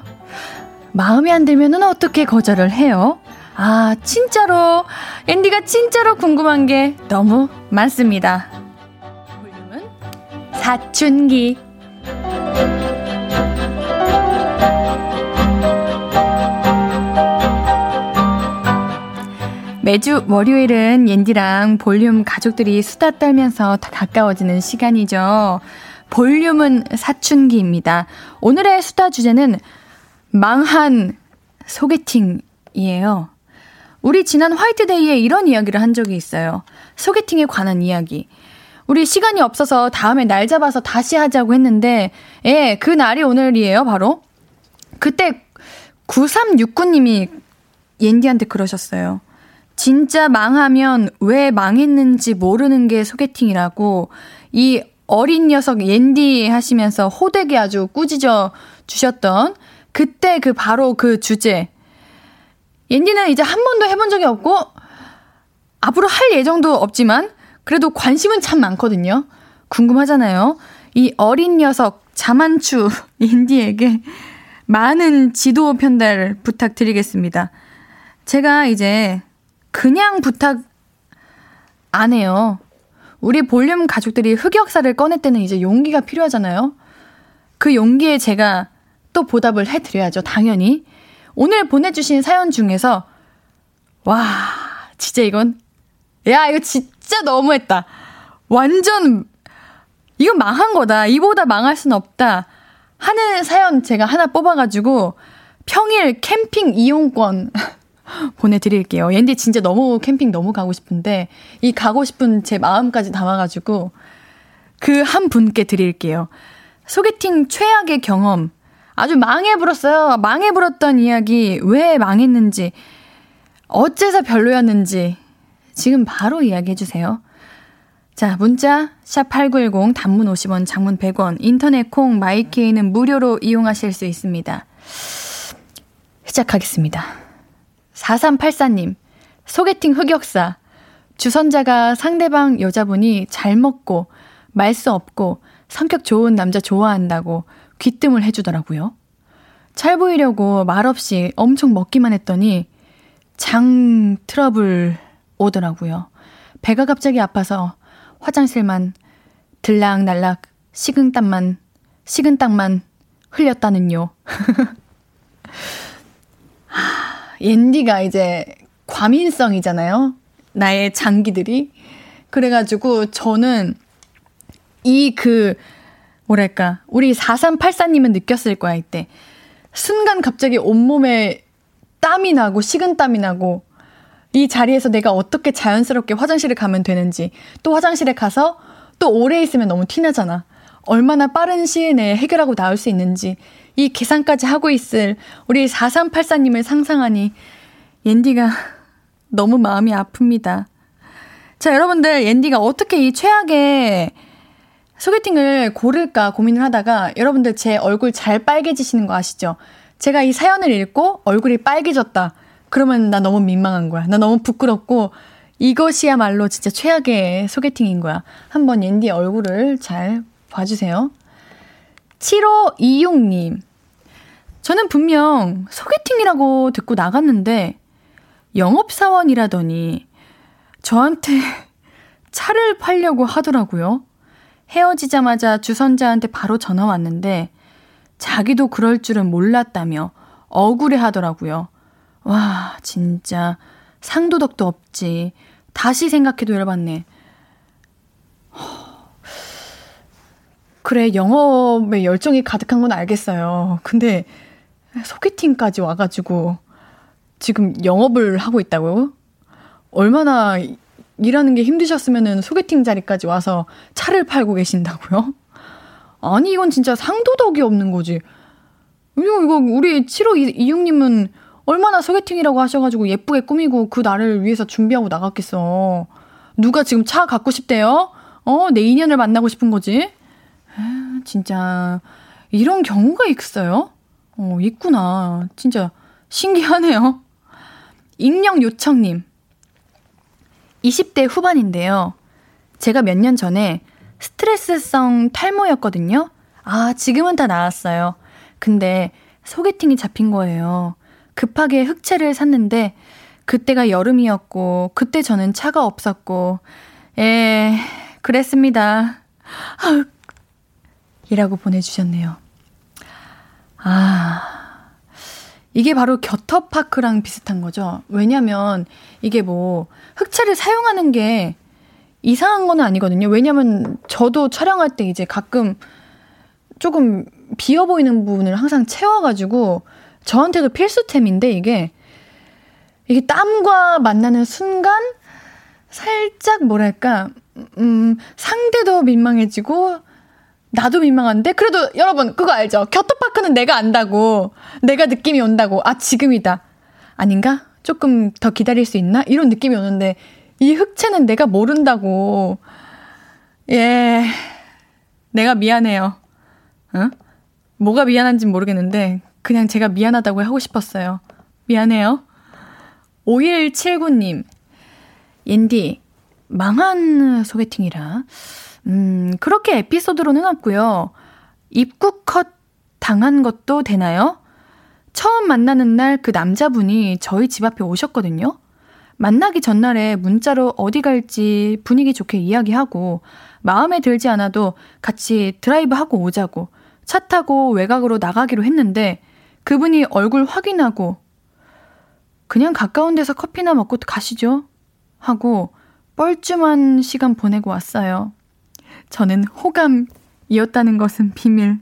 마음에 안 들면은 어떻게 거절을 해요? 아, 진짜로, 앤디가 진짜로 궁금한 게 너무 많습니다. 볼륨은 사춘기. 매주 월요일은 옌디랑 볼륨 가족들이 수다 떨면서 더 가까워지는 시간이죠. 볼륨은 사춘기입니다. 오늘의 수다 주제는 망한 소개팅이에요. 우리 지난 화이트데이에 이런 이야기를 한 적이 있어요. 소개팅에 관한 이야기. 우리 시간이 없어서 다음에 날 잡아서 다시 하자고 했는데, 예, 그 날이 오늘이에요, 바로. 그때 9369님이 옌디한테 그러셨어요. 진짜 망하면 왜 망했는지 모르는 게 소개팅이라고 이 어린 녀석 옌디 하시면서 호되게 아주 꾸짖어 주셨던 그때 그 바로 그 주제. 옌디는 이제 한 번도 해본 적이 없고 앞으로 할 예정도 없지만 그래도 관심은 참 많거든요. 궁금하잖아요. 이 어린 녀석 자만추 <laughs> 옌디에게 많은 지도 편달 부탁드리겠습니다. 제가 이제 그냥 부탁 안 해요. 우리 볼륨 가족들이 흑역사를 꺼낼 때는 이제 용기가 필요하잖아요. 그 용기에 제가 또 보답을 해드려야죠, 당연히. 오늘 보내주신 사연 중에서, 와, 진짜 이건, 야, 이거 진짜 너무했다. 완전, 이건 망한 거다. 이보다 망할 순 없다. 하는 사연 제가 하나 뽑아가지고, 평일 캠핑 이용권 <laughs> 보내드릴게요. 옌디 진짜 너무 캠핑 너무 가고 싶은데 이 가고 싶은 제 마음까지 담아가지고 그 한 분께 드릴게요. 소개팅 최악의 경험 아주 망해불었어요. 망해불었던 이야기 왜 망했는지 어째서 별로였는지 지금 바로 이야기해주세요. 자, 문자 샵8910 단문 50원, 장문 100원, 인터넷 콩 마이케이는 무료로 이용하실 수 있습니다. 시작하겠습니다. 4384님, 소개팅 흑역사. 주선자가 상대방 여자분이 잘 먹고, 말수 없고, 성격 좋은 남자 좋아한다고 귀뜸을 해주더라고요. 잘 보이려고 말없이 엄청 먹기만 했더니, 장 트러블 오더라고요. 배가 갑자기 아파서 화장실만 들락날락 식은땀만, 식은땀만 흘렸다는요. <laughs> 옌디가 이제 과민성이잖아요. 나의 장기들이. 그래가지고 저는 이 그, 뭐랄까, 우리 4384님은 느꼈을 거야, 이때. 순간 갑자기 온몸에 땀이 나고, 식은땀이 나고, 이 자리에서 내가 어떻게 자연스럽게 화장실을 가면 되는지, 또 화장실에 가서 또 오래 있으면 너무 티나잖아. 얼마나 빠른 시일 내에 해결하고 나올 수 있는지, 이 계산까지 하고 있을 우리 4384님을 상상하니 옌디가 너무 마음이 아픕니다. 자, 여러분들, 옌디가 어떻게 이 최악의 소개팅을 고를까 고민을 하다가 여러분들 제 얼굴 잘 빨개지시는 거 아시죠? 제가 이 사연을 읽고 얼굴이 빨개졌다. 그러면 나 너무 민망한 거야. 나 너무 부끄럽고 이것이야말로 진짜 최악의 소개팅인 거야. 한번 옌디 얼굴을 잘 봐주세요. 7526님. 저는 분명 소개팅이라고 듣고 나갔는데 영업사원이라더니 저한테 <laughs> 차를 팔려고 하더라고요. 헤어지자마자 주선자한테 바로 전화 왔는데 자기도 그럴 줄은 몰랐다며 억울해 하더라고요. 와, 진짜 상도덕도 없지. 다시 생각해도 열받네. 그래, 영업에 열정이 가득한 건 알겠어요. 근데 소개팅까지 와가지고 지금 영업을 하고 있다고요? 얼마나 일하는 게 힘드셨으면은 소개팅 자리까지 와서 차를 팔고 계신다고요? 아니, 이건 진짜 상도덕이 없는 거지. 이거, 이거, 우리 7526님은 얼마나 소개팅이라고 하셔가지고 예쁘게 꾸미고 그 날을 위해서 준비하고 나갔겠어. 누가 지금 차 갖고 싶대요? 어, 내 인연을 만나고 싶은 거지? 아, 진짜, 이런 경우가 있어요? 어, 있구나. 진짜 신기하네요. 익명 요청님. 20대 후반인데요. 제가 몇 년 전에 스트레스성 탈모였거든요. 아, 지금은 다 나았어요. 근데 소개팅이 잡힌 거예요. 급하게 흑채를 샀는데 그때가 여름이었고 그때 저는 차가 없었고 예, 그랬습니다. 아, 이라고 보내주셨네요. 아, 이게 바로 겨터파크랑 비슷한 거죠. 왜냐면 이게 뭐 흑채를 사용하는 게 이상한 건 아니거든요. 왜냐면 저도 촬영할 때 이제 가끔 조금 비어 보이는 부분을 항상 채워가지고 저한테도 필수템인데 이게 이게 땀과 만나는 순간 살짝 뭐랄까 음 상대도 민망해지고 나도 민망한데? 그래도 여러분 그거 알죠? 겨터파크는 내가 안다고. 내가 느낌이 온다고. 아 지금이다. 아닌가? 조금 더 기다릴 수 있나? 이런 느낌이 오는데 이 흑채는 내가 모른다고. 예. 내가 미안해요. 어? 뭐가 미안한지 모르겠는데 그냥 제가 미안하다고 하고 싶었어요. 미안해요. 5179님. 옌디 망한 소개팅이라 음, 그렇게 에피소드로는 없고요. 입국 컷 당한 것도 되나요? 처음 만나는 날 그 남자분이 저희 집 앞에 오셨거든요. 만나기 전날에 문자로 어디 갈지 분위기 좋게 이야기하고 마음에 들지 않아도 같이 드라이브 하고 오자고 차 타고 외곽으로 나가기로 했는데 그분이 얼굴 확인하고 그냥 가까운 데서 커피나 먹고 가시죠 하고 뻘쭘한 시간 보내고 왔어요. 저는 호감이었다는 것은 비밀.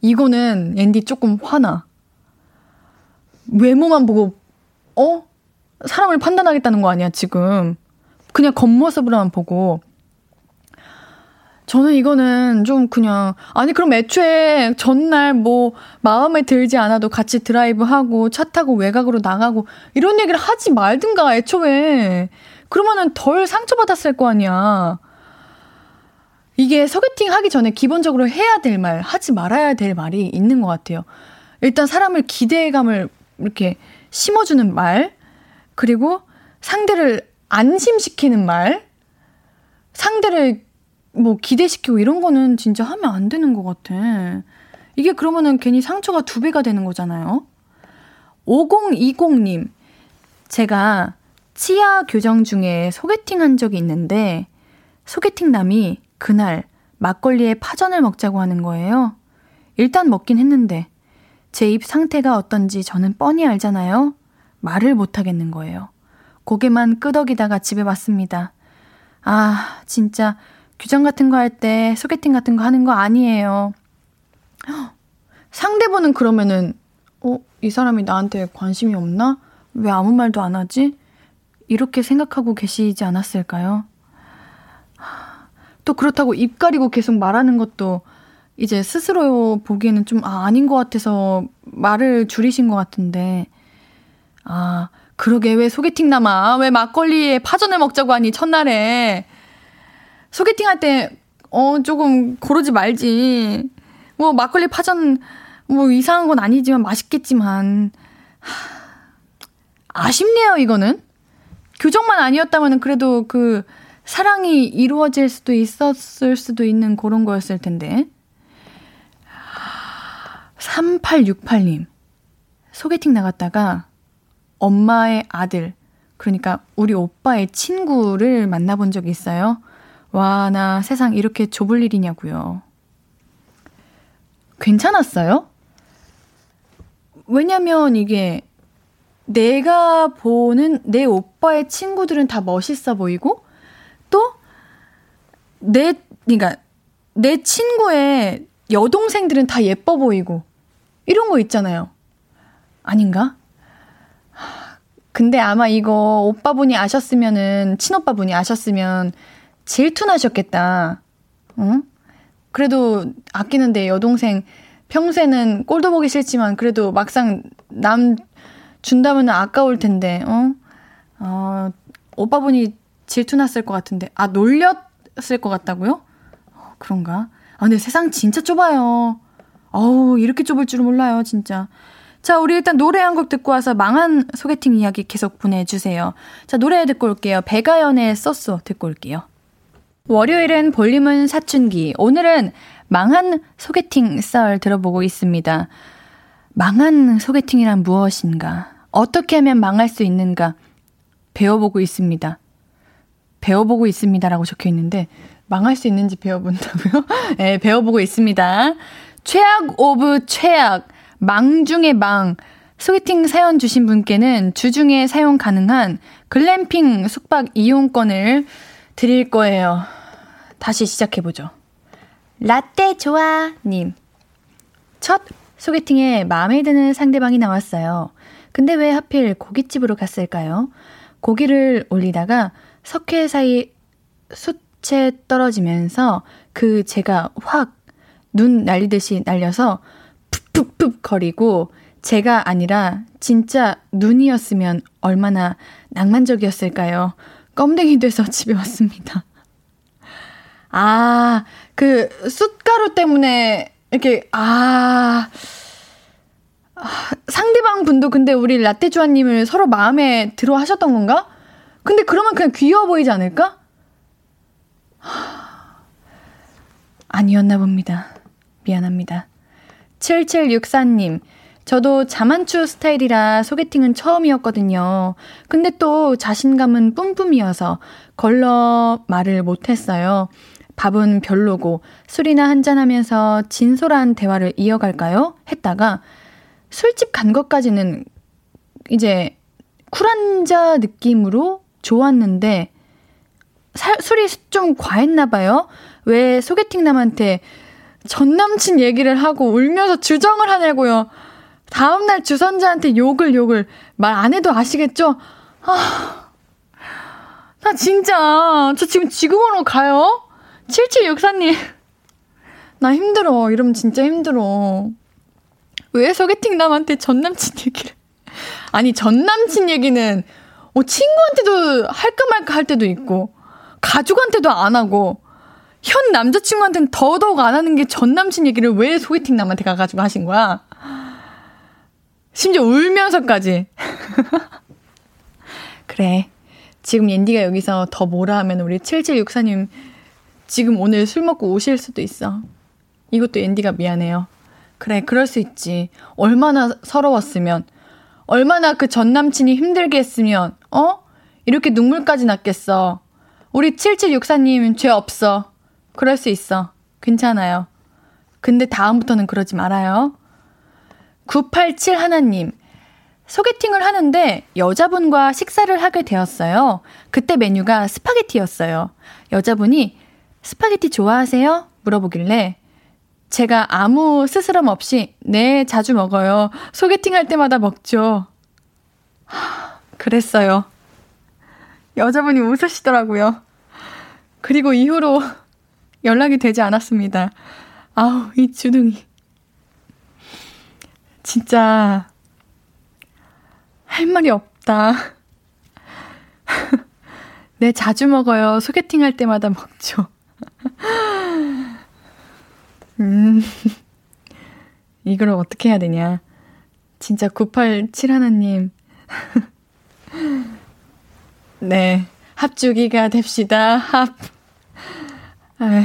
이거는 앤디 조금 화나. 외모만 보고, 어? 사람을 판단하겠다는 거 아니야, 지금. 그냥 겉모습으로만 보고. 저는 이거는 좀 그냥, 아니, 그럼 애초에 전날 뭐, 마음에 들지 않아도 같이 드라이브 하고, 차 타고 외곽으로 나가고, 이런 얘기를 하지 말든가, 애초에. 그러면은 덜 상처받았을 거 아니야. 이게 소개팅 하기 전에 기본적으로 해야 될 말, 하지 말아야 될 말이 있는 것 같아요. 일단 사람을 기대감을 이렇게 심어주는 말, 그리고 상대를 안심시키는 말, 상대를 뭐 기대시키고 이런 거는 진짜 하면 안 되는 것 같아. 이게 그러면은 괜히 상처가 두 배가 되는 거잖아요. 5020님, 제가 치아 교정 중에 소개팅 한 적이 있는데 소개팅 남이 그날 막걸리에 파전을 먹자고 하는 거예요. 일단 먹긴 했는데 제 입 상태가 어떤지 저는 뻔히 알잖아요. 말을 못 하겠는 거예요. 고개만 끄덕이다가 집에 왔습니다. 아, 진짜 규정 같은 거 할 때 소개팅 같은 거 하는 거 아니에요. 상대분은 그러면은 어, 이 사람이 나한테 관심이 없나? 왜 아무 말도 안 하지? 이렇게 생각하고 계시지 않았을까요? 또 그렇다고 입 가리고 계속 말하는 것도 이제 스스로 보기에는 좀 아, 아닌 것 같아서 말을 줄이신 것 같은데 아 그러게 왜 소개팅 남아? 왜 막걸리에 파전을 먹자고 하니 첫날에? 소개팅 할 때 어 조금 고르지 말지. 뭐 막걸리 파전 뭐 이상한 건 아니지만 맛있겠지만. 하, 아쉽네요 이거는 교정만 아니었다면 그래도 그 사랑이 이루어질 수도 있었을 수도 있는 그런 거였을 텐데. 3868님. 소개팅 나갔다가 엄마의 아들, 그러니까 우리 오빠의 친구를 만나본 적이 있어요. 와, 나 세상 이렇게 좁을 일이냐고요. 괜찮았어요? 왜냐면 이게 내가 보는 내 오빠의 친구들은 다 멋있어 보이고 또 내 그러니까 내 친구의 여동생들은 다 예뻐 보이고 이런 거 있잖아요. 아닌가? 근데 아마 이거 오빠분이 아셨으면은 친오빠분이 아셨으면 질투나셨겠다. 응? 그래도 아끼는데 여동생 평소에는 꼴도 보기 싫지만 그래도 막상 남 준다면 아까울 텐데, 어? 어, 오빠 분이 질투 났을 것 같은데, 아, 놀렸을 것 같다고요? 어, 그런가? 아, 근데 세상 진짜 좁아요. 어우, 이렇게 좁을 줄은 몰라요, 진짜. 자, 우리 일단 노래 한 곡 듣고 와서 망한 소개팅 이야기 계속 보내주세요. 자, 노래 듣고 올게요. 배가연의 썼소 듣고 올게요. 월요일은 볼륨은 사춘기. 오늘은 망한 소개팅 썰 들어보고 있습니다. 망한 소개팅이란 무엇인가? 어떻게 하면 망할 수 있는가? 배워보고 있습니다. 배워보고 있습니다라고 적혀 있는데, 망할 수 있는지 배워본다고요? <laughs> 네, 배워보고 있습니다. 최악 of 최악. 망 중의 망. 소개팅 사연 주신 분께는 주중에 사용 가능한 글램핑 숙박 이용권을 드릴 거예요. 다시 시작해보죠. 라떼 좋아 님. 첫 소개팅에 마음에 드는 상대방이 나왔어요. 근데 왜 하필 고깃집으로 갔을까요? 고기를 올리다가 석회 사이 숯에 떨어지면서 그 제가 확 눈 날리듯이 날려서 푹푹푹 거리고 제가 아니라 진짜 눈이었으면 얼마나 낭만적이었을까요? 껌댕이 돼서 <laughs> 집에 왔습니다. 아, 그 숯가루 때문에 이렇게 아, 아 상대방 분도 근데 우리 라떼 주아님을 서로 마음에 들어 하셨던 건가? 근데 그러면 그냥 귀여워 보이지 않을까? 아니었나 봅니다. 미안합니다. 7764님, 저도 자만추 스타일이라 소개팅은 처음이었거든요. 근데 또 자신감은 뿜뿜이어서 걸러 말을 못했어요. 밥은 별로고 술이나 한잔하면서 진솔한 대화를 이어갈까요? 했다가 술집 간 것까지는 이제 쿨한 자 느낌으로 좋았는데 사, 술이 좀 과했나 봐요. 왜 소개팅 남한테 전 남친 얘기를 하고 울면서 주정을 하냐고요. 다음날 주선자한테 욕을 욕을 말 안 해도 아시겠죠? 아, 나 진짜 저 지금 지구본으로 가요? 7764님 나 힘들어 이러면 진짜 힘들어 왜 소개팅 남한테 전 남친 얘기를 아니 전 남친 얘기는 어, 친구한테도 할까 말까 할 때도 있고 가족한테도 안 하고 현 남자친구한테는 더더욱 안 하는 게 전 남친 얘기를 왜 소개팅 남한테 가가지고 하신 거야? 심지어 울면서까지. <laughs> 그래. 지금 옌디가 여기서 더 뭐라 하면 우리 7764님 지금 오늘 술 먹고 오실 수도 있어. 이것도 옌디가 미안해요. 그래, 그럴 수 있지. 얼마나 서러웠으면. 얼마나 그 전 남친이 힘들게 했으면, 어? 이렇게 눈물까지 났겠어. 우리 7764님 죄 없어. 그럴 수 있어. 괜찮아요. 근데 다음부터는 그러지 말아요. 987 하나님. 소개팅을 하는데 여자분과 식사를 하게 되었어요. 그때 메뉴가 스파게티였어요. 여자분이 스파게티 좋아하세요? 물어보길래 제가 아무 스스럼 없이 네, 자주 먹어요. 소개팅 할 때마다 먹죠. 하, 그랬어요. 여자분이 웃으시더라고요. 그리고 이후로 연락이 되지 않았습니다. 아우, 이 주둥이. 진짜, 할 말이 없다. <laughs> 네, 자주 먹어요. 소개팅 할 때마다 먹죠. <laughs> 음, <laughs> 이걸 어떻게 해야 되냐. 진짜 987 하나님. <laughs> 네, 합주기가 됩시다. 합. 아,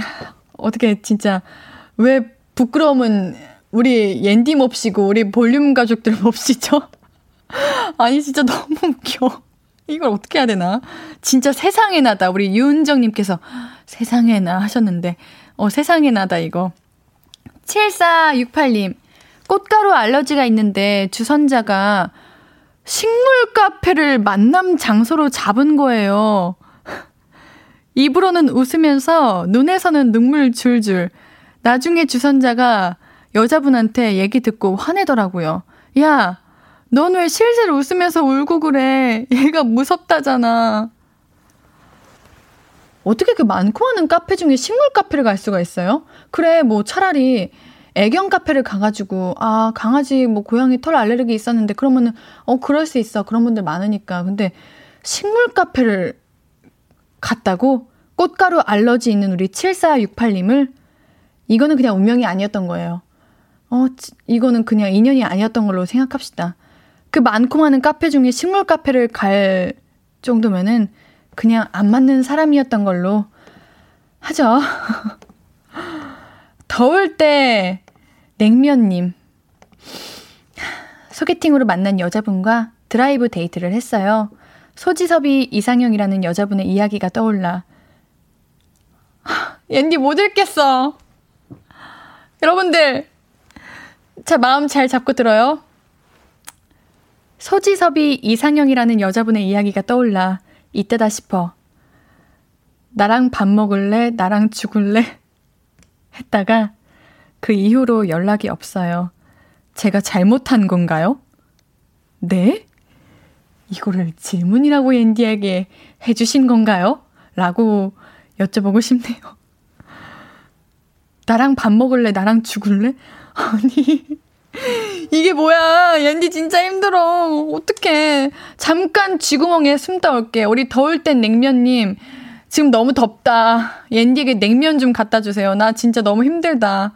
어떻게 진짜 왜 부끄러움은 우리 옌디 몹시고 우리 볼륨 가족들 <laughs> 몹시죠? 아니 진짜 너무 웃겨. 이걸 어떻게 해야 되나? 진짜 세상에 나다. 우리 유은정님께서 세상에 나 하셨는데, 어, 세상에 나다, 이거. 7468님, 꽃가루 알러지가 있는데 주선자가 식물 카페를 만남 장소로 잡은 거예요. <laughs> 입으로는 웃으면서 눈에서는 눈물 줄줄. 나중에 주선자가 여자분한테 얘기 듣고 화내더라고요. 야, 넌 왜 실실 웃으면서 울고 그래? 얘가 무섭다잖아. 어떻게 그 많고 많은 카페 중에 식물 카페를 갈 수가 있어요? 그래, 뭐 차라리 애견 카페를 가가지고, 아, 강아지 뭐 고양이 털 알레르기 있었는데, 그러면은, 어, 그럴 수 있어. 그런 분들 많으니까. 근데 식물 카페를 갔다고? 꽃가루 알러지 있는 우리 7468님을? 이거는 그냥 운명이 아니었던 거예요. 어, 이거는 그냥 인연이 아니었던 걸로 생각합시다. 그 많고 많은 카페 중에 식물 카페를 갈 정도면은 그냥 안 맞는 사람이었던 걸로 하죠. <laughs> 더울 때 냉면님. 소개팅으로 만난 여자분과 드라이브 데이트를 했어요. 소지섭이 이상형이라는 여자분의 이야기가 떠올라. <laughs> 옌디 못 읽겠어. 여러분들, 자, 마음 잘 잡고 들어요. 소지섭이 이상형이라는 여자분의 이야기가 떠올라. 이때다 싶어. 나랑 밥 먹을래? 나랑 죽을래? 했다가 그 이후로 연락이 없어요. 제가 잘못한 건가요? 네? 이거를 질문이라고 앤디에게 해주신 건가요? 라고 여쭤보고 싶네요. 나랑 밥 먹을래? 나랑 죽을래? 아니, 이게 뭐야. 앤디 진짜 힘들어. 어떡해. 잠깐 쥐구멍에 숨다 올게. 우리 더울 땐 냉면님. 지금 너무 덥다. 앤디에게 냉면 좀 갖다 주세요. 나 진짜 너무 힘들다.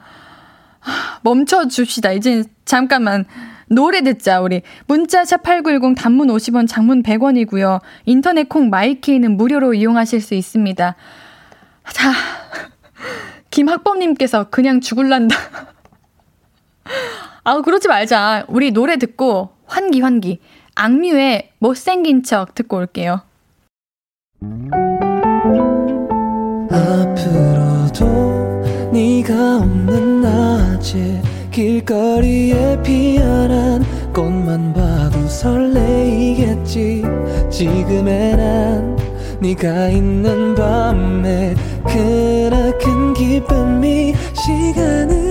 멈춰 줍시다. 이제 잠깐만. 노래 듣자, 우리. 문자 샵 8910 단문 50원, 장문 100원이고요. 인터넷 콩 마이케이는 무료로 이용하실 수 있습니다. 자, 김학범님께서 그냥 죽을란다. 아, 그러지 말자. 우리 노래 듣고 환기, 환기. 악뮤의 못생긴 척 듣고 올게요. 앞으로도 네가 없는 낮에 길거리에 피어난 꽃만 봐도 설레이겠지 지금의 난 네가 있는 밤에 그나큰 기쁨이 시간을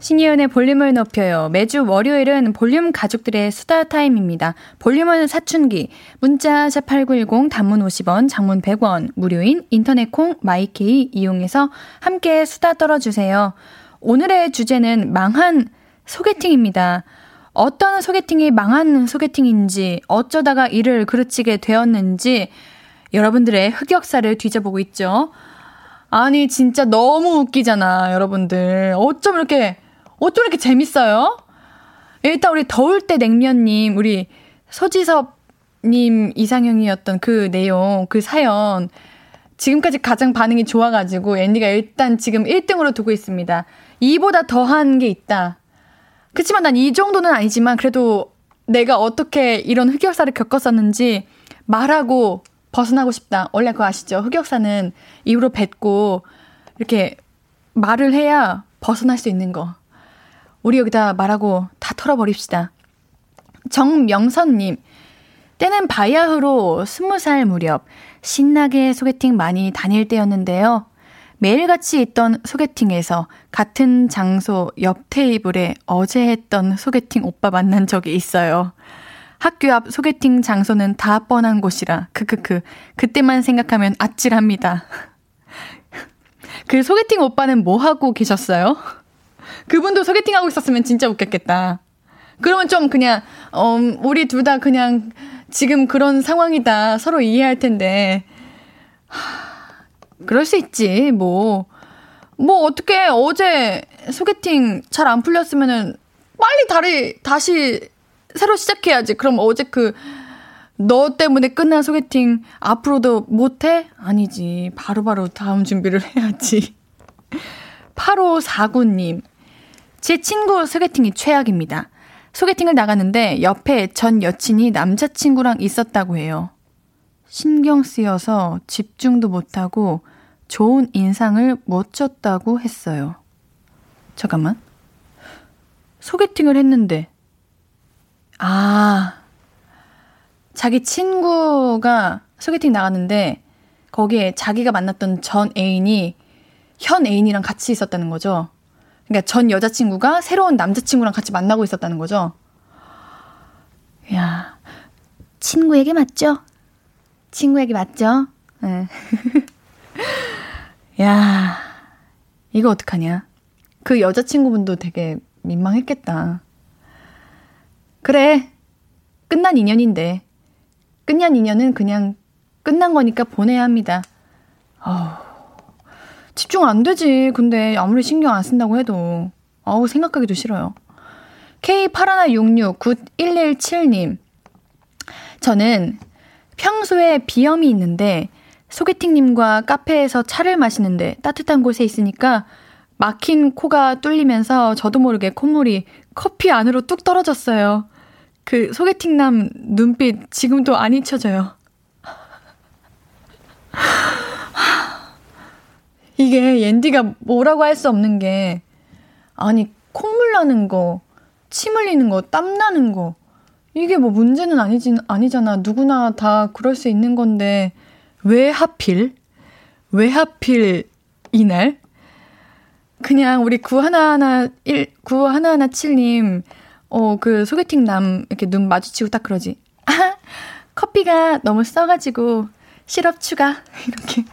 신예은의 볼륨을 높여요. 매주 월요일은 볼륨 가족들의 수다 타임입니다. 볼륨은 사춘기. 문자 샵8910 단문 50원, 장문 100원, 무료인 인터넷 콩 마이케이 이용해서 함께 수다 떨어주세요. 오늘의 주제는 망한 소개팅입니다. 어떤 소개팅이 망한 소개팅인지, 어쩌다가 이를 그르치게 되었는지, 여러분들의 흑역사를 뒤져보고 있죠. 아니, 진짜 너무 웃기잖아, 여러분들. 어쩜 이렇게, 어쩜 이렇게 재밌어요? 일단 우리 더울 때 냉면님, 우리 서지섭님 이상형이었던 그 내용, 그 사연, 지금까지 가장 반응이 좋아가지고, 앤디가 일단 지금 1등으로 두고 있습니다. 이보다 더한 게 있다. 그치만 난 이 정도는 아니지만, 그래도 내가 어떻게 이런 흑역사를 겪었었는지 말하고 벗어나고 싶다. 원래 그거 아시죠? 흑역사는 이후로 뱉고 이렇게 말을 해야 벗어날 수 있는 거. 우리 여기다 말하고 다 털어버립시다. 정명선님, 때는 바야흐로 스무 살 무렵 신나게 소개팅 많이 다닐 때였는데요. 매일같이 있던 소개팅에서 같은 장소 옆 테이블에 어제 했던 소개팅 오빠 만난 적이 있어요. 학교 앞 소개팅 장소는 다 뻔한 곳이라 크크크 그때만 생각하면 아찔합니다. <laughs> 그 소개팅 오빠는 뭐 하고 계셨어요? 그분도 소개팅 하고 있었으면 진짜 웃겼겠다. 그러면 좀 그냥 어 우리 둘 다 그냥 지금 그런 상황이다 서로 이해할 텐데 하, 그럴 수 있지 뭐. 뭐 어떻게 어제 소개팅 잘 안 풀렸으면은 빨리 다리 다시 새로 시작해야지. 그럼 어제 그, 너 때문에 끝난 소개팅 앞으로도 못해? 아니지. 바로바로 바로 다음 준비를 <laughs> 해야지. 8549님. 제 친구 소개팅이 최악입니다. 소개팅을 나갔는데 옆에 전 여친이 남자친구랑 있었다고 해요. 신경 쓰여서 집중도 못하고 좋은 인상을 못 줬다고 했어요. 잠깐만. 소개팅을 했는데 아, 자기 친구가 소개팅 나갔는데 거기에 자기가 만났던 전 애인이 현 애인이랑 같이 있었다는 거죠. 그러니까 전 여자친구가 새로운 남자친구랑 같이 만나고 있었다는 거죠. 야, 친구에게 맞죠? 친구에게 맞죠? 네. <laughs> 야, 이거 어떡하냐. 그 여자친구분도 되게 민망했겠다. 그래. 끝난 인연인데. 끝난 인연은 그냥 끝난 거니까 보내야 합니다. 아우, 집중 안 되지. 근데 아무리 신경 안 쓴다고 해도. 아우, 생각하기도 싫어요. K81669117님. 저는 평소에 비염이 있는데 소개팅님과 카페에서 차를 마시는데 따뜻한 곳에 있으니까 막힌 코가 뚫리면서 저도 모르게 콧물이 커피 안으로 뚝 떨어졌어요. 그 소개팅남 눈빛 지금도 안 잊혀져요. <laughs> 이게 옌디가 뭐라고 할 수 없는 게 아니 콧물 나는 거, 침 흘리는 거, 땀 나는 거 이게 뭐 문제는 아니지 아니잖아. 누구나 다 그럴 수 있는 건데 왜 하필 왜 하필 이날 그냥 우리 9111, 9117님, 어, 그 소개팅 남 이렇게 눈 마주치고 딱 그러지. 아, 커피가 너무 써가지고 시럽 추가. <laughs> 이렇게.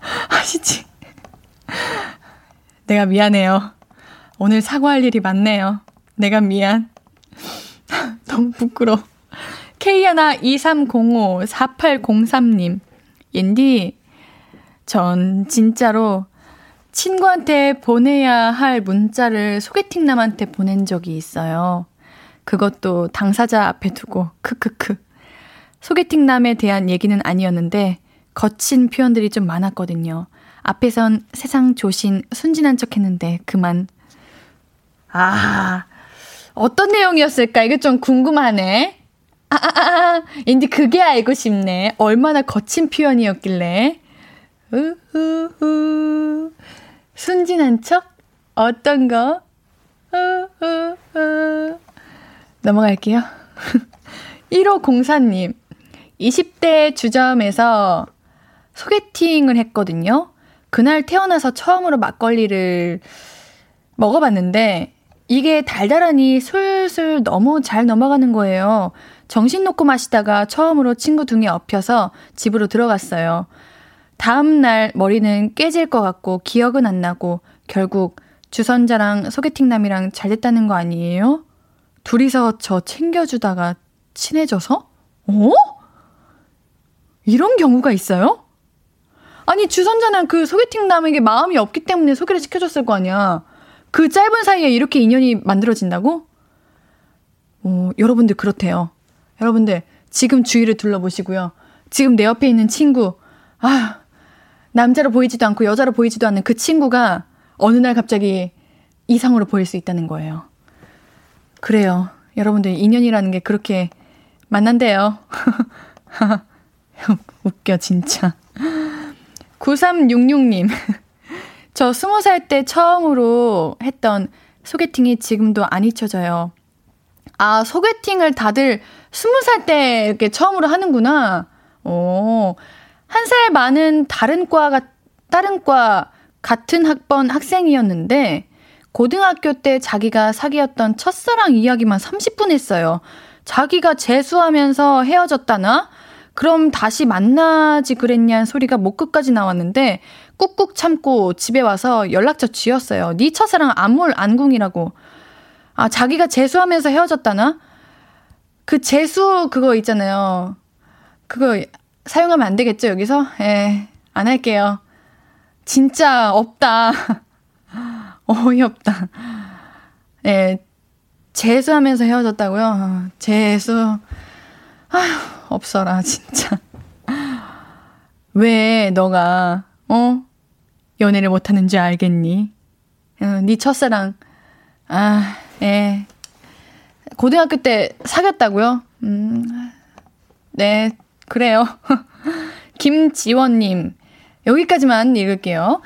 <laughs> 하시지. 내가 미안해요. 오늘 사과할 일이 많네요. 내가 미안. <laughs> 너무 부끄러워. K123054803님. 옌디, 전 진짜로 친구한테 보내야 할 문자를 소개팅남한테 보낸 적이 있어요. 그것도 당사자 앞에 두고, 크크크. 소개팅남에 대한 얘기는 아니었는데, 거친 표현들이 좀 많았거든요. 앞에선 세상 조신, 순진한 척 했는데, 그만. 아, 어떤 내용이었을까? 이게 좀 궁금하네. 아, 아, 아, 아. 인디 그게 알고 싶네. 얼마나 거친 표현이었길래. 우후후. 순진한 척? 어떤 거? 우후후. 넘어갈게요. <laughs> 1504님. 20대 주점에서 소개팅을 했거든요. 그날 태어나서 처음으로 막걸리를 먹어봤는데 이게 달달하니 술술 너무 잘 넘어가는 거예요. 정신 놓고 마시다가 처음으로 친구 등에 엎혀서 집으로 들어갔어요. 다음날 머리는 깨질 것 같고 기억은 안 나고 결국 주선자랑 소개팅남이랑 잘 됐다는 거 아니에요? 둘이서 저 챙겨주다가 친해져서? 어? 이런 경우가 있어요? 아니, 주선자는 그 소개팅 남에게 마음이 없기 때문에 소개를 시켜줬을 거 아니야. 그 짧은 사이에 이렇게 인연이 만들어진다고? 어, 여러분들 그렇대요. 여러분들 지금 주위를 둘러보시고요. 지금 내 옆에 있는 친구, 아, 남자로 보이지도 않고 여자로 보이지도 않는 그 친구가 어느 날 갑자기 이상으로 보일 수 있다는 거예요. 그래요. 여러분들 인연이라는 게 그렇게 만난대요. <laughs> 웃겨, 진짜. 9366님. <laughs> 저 스무 살 때 처음으로 했던 소개팅이 지금도 안 잊혀져요. 아, 소개팅을 다들 스무 살 때 이렇게 처음으로 하는구나. 오. 한 살 많은 다른 과가, 다른 과 같은 학번 학생이었는데, 고등학교 때 자기가 사귀었던 첫사랑 이야기만 30분 했어요. 자기가 재수하면서 헤어졌다나? 그럼 다시 만나지 그랬냐는 소리가 목 끝까지 나왔는데 꾹꾹 참고 집에 와서 연락처 쥐었어요. 네 첫사랑 안물 안궁이라고. 아, 자기가 재수하면서 헤어졌다나? 그 재수 그거 있잖아요. 그거 사용하면 안 되겠죠, 여기서? 예, 안 할게요. 진짜 없다. <laughs> 어이없다. 예, 재수하면서 헤어졌다고요? 재수. 아휴, 없어라, 진짜. 왜 너가, 어? 연애를 못하는지 알겠니? 어, 네 첫사랑. 아, 예. 고등학교 때 사귀었다고요? 음, 네, 그래요. <laughs> 김지원님, 여기까지만 읽을게요.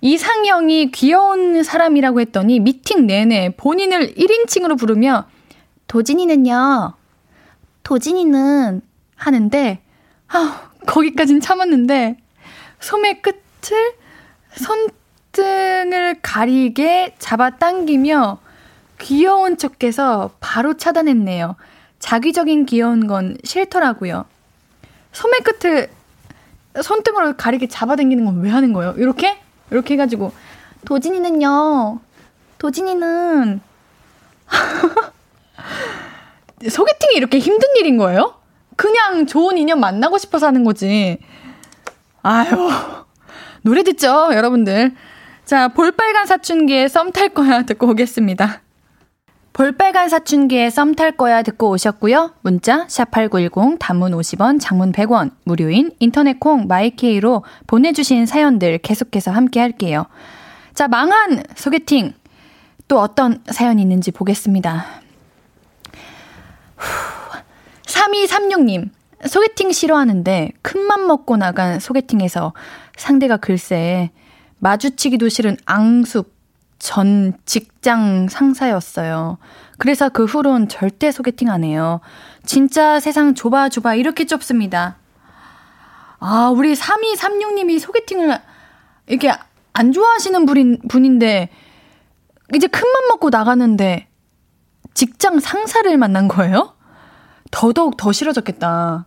이상형이 귀여운 사람이라고 했더니 미팅 내내 본인을 1인칭으로 부르며 도진이는요. 도진이는 하는데 아, 거기까진 참았는데 소매 끝을 손등을 가리게 잡아당기며 귀여운 척해서 바로 차단했네요. 자기적인 귀여운 건 싫더라고요. 소매 끝을 손등으로 가리게 잡아당기는 건 왜 하는 거예요? 이렇게? 이렇게 해가지고, 도진이는요, 도진이는, <laughs> 소개팅이 이렇게 힘든 일인 거예요? 그냥 좋은 인연 만나고 싶어서 하는 거지. 아유, 노래 듣죠, 여러분들. 자, 볼빨간 사춘기에 썸 탈 거야 듣고 오겠습니다. 볼빨간 사춘기에 썸 탈 거야 듣고 오셨고요. 문자 샵8910 단문 50원, 장문 100원, 무료인 인터넷 콩 마이케이로 보내 주신 사연들 계속해서 함께 할게요. 자, 망한 소개팅. 또 어떤 사연이 있는지 보겠습니다. 3236님, 소개팅 싫어하는데 큰맘 먹고 나간 소개팅에서 상대가 글쎄 마주치기도 싫은 앙숙 전 직장 상사였어요. 그래서 그 후론 절대 소개팅 안 해요. 진짜 세상 좁아 좁아 이렇게 좁습니다. 아, 우리 3236님이 소개팅을 이렇게 안 좋아하시는 분인, 분인데 이제 큰맘 먹고 나가는데 직장 상사를 만난 거예요? 더더욱 더 싫어졌겠다.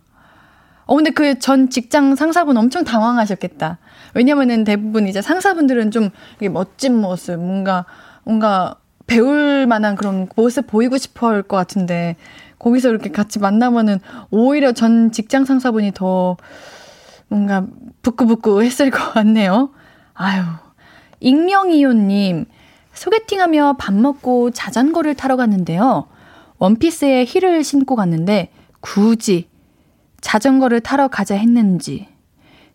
어, 근데 그 전 직장 상사분 엄청 당황하셨겠다. 왜냐면은 대부분 이제 상사분들은 좀 멋진 모습, 뭔가, 뭔가 배울 만한 그런 모습 보이고 싶어 할 것 같은데, 거기서 이렇게 같이 만나면은 오히려 전 직장 상사분이 더 뭔가 부끄부끄 했을 것 같네요. 아유. 익명이요님, 소개팅하며 밥 먹고 자전거를 타러 갔는데요. 원피스에 힐을 신고 갔는데 굳이 자전거를 타러 가자 했는지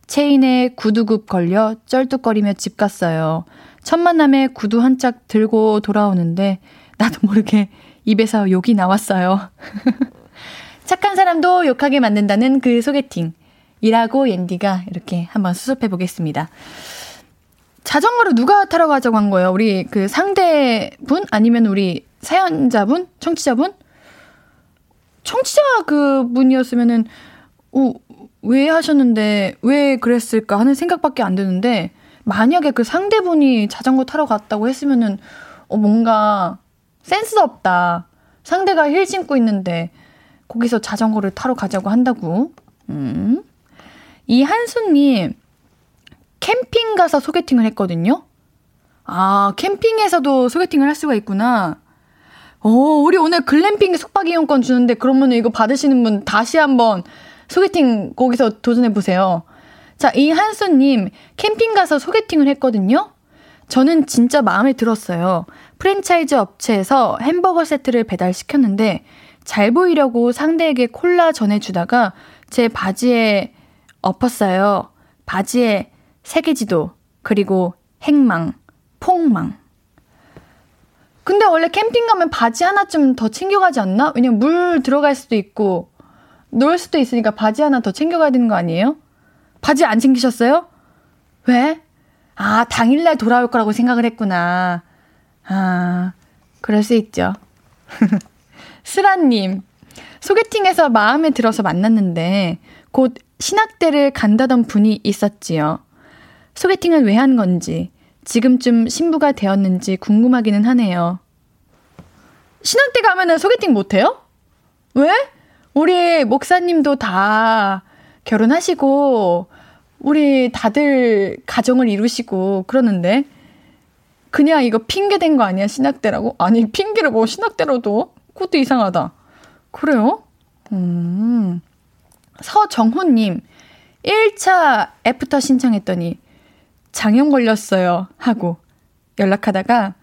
체인에 구두굽 걸려 쩔뚝거리며 집 갔어요. 첫 만남에 구두 한 짝 들고 돌아오는데 나도 모르게 입에서 욕이 나왔어요. <laughs> 착한 사람도 욕하게 만든다는 그 소개팅. 이라고 옌디가 이렇게 한번 수습해 보겠습니다. 자전거를 누가 타러 가자고 한 거예요? 우리 그 상대분? 아니면 우리 사연자분? 청취자분? 청취자 그 분이었으면은, 어, 왜 하셨는데, 왜 그랬을까 하는 생각밖에 안 드는데, 만약에 그 상대분이 자전거 타러 갔다고 했으면은, 어, 뭔가, 센스 없다. 상대가 힐 신고 있는데, 거기서 자전거를 타러 가자고 한다고. 음. 이 한수님, 캠핑 가서 소개팅을 했거든요? 아, 캠핑에서도 소개팅을 할 수가 있구나. 오, 우리 오늘 글램핑 숙박 이용권 주는데 그러면 이거 받으시는 분 다시 한번 소개팅 거기서 도전해 보세요. 자, 이 한수님 캠핑 가서 소개팅을 했거든요. 저는 진짜 마음에 들었어요. 프랜차이즈 업체에서 햄버거 세트를 배달시켰는데 잘 보이려고 상대에게 콜라 전해주다가 제 바지에 엎었어요. 바지에 세계지도, 그리고 행망, 폭망. 근데 원래 캠핑 가면 바지 하나쯤 더 챙겨가지 않나? 왜냐면 물 들어갈 수도 있고, 놀 수도 있으니까 바지 하나 더 챙겨가야 되는 거 아니에요? 바지 안 챙기셨어요? 왜? 아, 당일날 돌아올 거라고 생각을 했구나. 아, 그럴 수 있죠. <laughs> 스라님, 소개팅에서 마음에 들어서 만났는데, 곧 신학대를 간다던 분이 있었지요. 소개팅은 왜 한 건지, 지금쯤 신부가 되었는지 궁금하기는 하네요. 신학대 가면은 소개팅 못 해요? 왜? 우리 목사님도 다 결혼하시고, 우리 다들 가정을 이루시고 그러는데, 그냥 이거 핑계 된거 아니야, 신학대라고? 아니, 핑계를 뭐 신학대로도? 그것도 이상하다. 그래요? 음. 서정호님, 1차 애프터 신청했더니 장염 걸렸어요. 하고 연락하다가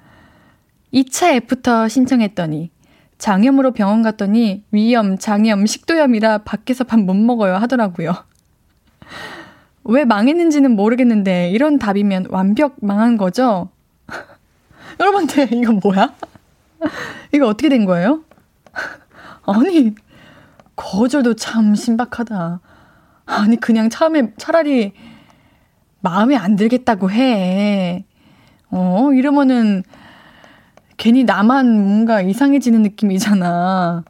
2차 애프터 신청했더니 장염으로 병원 갔더니 위염, 장염, 식도염이라 밖에서 밥 못 먹어요 하더라고요. 왜 망했는지는 모르겠는데 이런 답이면 완벽 망한 거죠? <laughs> 여러분들 이거 뭐야? 이거 어떻게 된 거예요? 아니 거절도 참 신박하다. 아니 그냥 처음에 차라리 마음에 안 들겠다고 해. 어, 이러면은 괜히 나만 뭔가 이상해지는 느낌이잖아.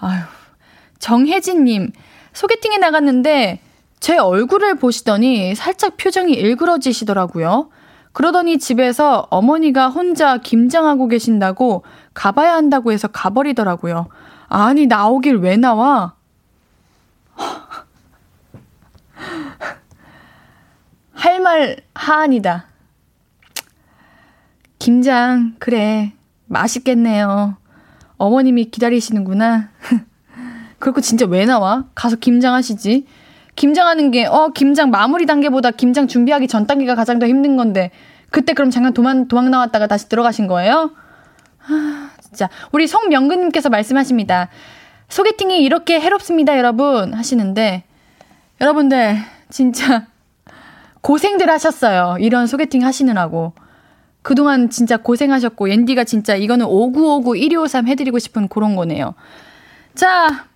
아휴. 정혜진님, 소개팅에 나갔는데 제 얼굴을 보시더니 살짝 표정이 일그러지시더라고요. 그러더니 집에서 어머니가 혼자 김장하고 계신다고 가봐야 한다고 해서 가버리더라고요. 아니, 나오길 왜 나와? 정말 하안이다. 김장, 그래. 맛있겠네요. 어머님이 기다리시는구나. <laughs> 그리고 진짜 왜 나와? 가서 김장하시지. 김장하는 게, 어, 김장 마무리 단계보다 김장 준비하기 전 단계가 가장 더 힘든 건데, 그때 그럼 잠깐 도망, 도망 나왔다가 다시 들어가신 거예요? 아, 진짜. 우리 성명근님께서 말씀하십니다. 소개팅이 이렇게 해롭습니다, 여러분. 하시는데, 여러분들, 진짜, 고생들 하셨어요. 이런 소개팅 하시느라고. 그동안 진짜 고생하셨고, 옌디가 진짜 이거는 5959 1253 해드리고 싶은 그런 거네요. 자,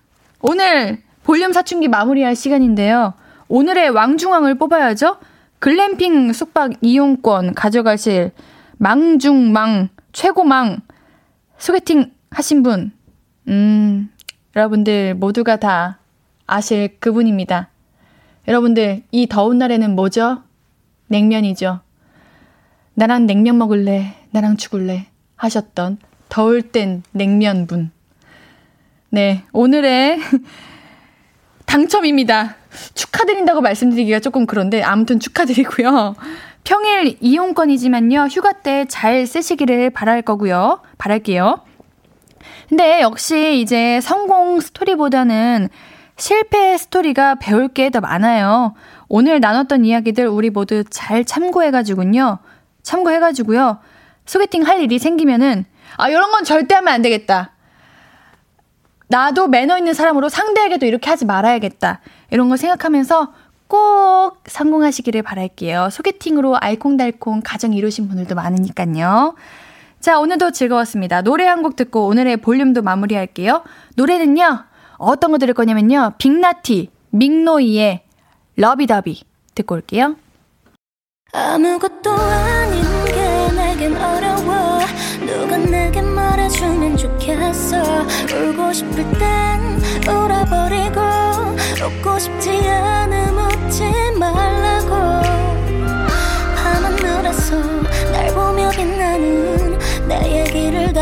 오늘 볼륨 사춘기 마무리할 시간인데요. 오늘의 왕중왕을 뽑아야죠. 글램핑 숙박 이용권 가져가실 망중망 최고망 소개팅 하신 분. 음, 여러분들 모두가 다 아실 그분입니다. 여러분들 이 더운 날에는 뭐죠? 냉면이죠. 나랑 냉면 먹을래, 나랑 죽을래 하셨던 더울 땐 냉면분. 네, 오늘의 <laughs> 당첨입니다. 축하드린다고 말씀드리기가 조금 그런데 아무튼 축하드리고요. 평일 이용권이지만요. 휴가 때 잘 쓰시기를 바랄 거고요. 바랄게요. 근데 역시 이제 성공 스토리보다는 실패 스토리가 배울 게 더 많아요. 오늘 나눴던 이야기들 우리 모두 잘 참고해가지고요. 참고해가지고요. 소개팅 할 일이 생기면은, 아, 이런 건 절대 하면 안 되겠다. 나도 매너 있는 사람으로 상대에게도 이렇게 하지 말아야겠다. 이런 거 생각하면서 꼭 성공하시기를 바랄게요. 소개팅으로 알콩달콩 가정 이루신 분들도 많으니까요. 자, 오늘도 즐거웠습니다. 노래 한 곡 듣고 오늘의 볼륨도 마무리할게요. 노래는요, 어떤 거 들을 거냐면요, 빅나티, 믹노이의 러비더비 듣고 올게요. 아무것도 아닌 게 내겐 어려워. 누가 내게 말해주면 좋겠어. 울고 싶을 땐 울어버리고 웃고 싶지 않음 웃지 말라고. 밤하늘에서 날 보며 빛나는 내 얘기를 다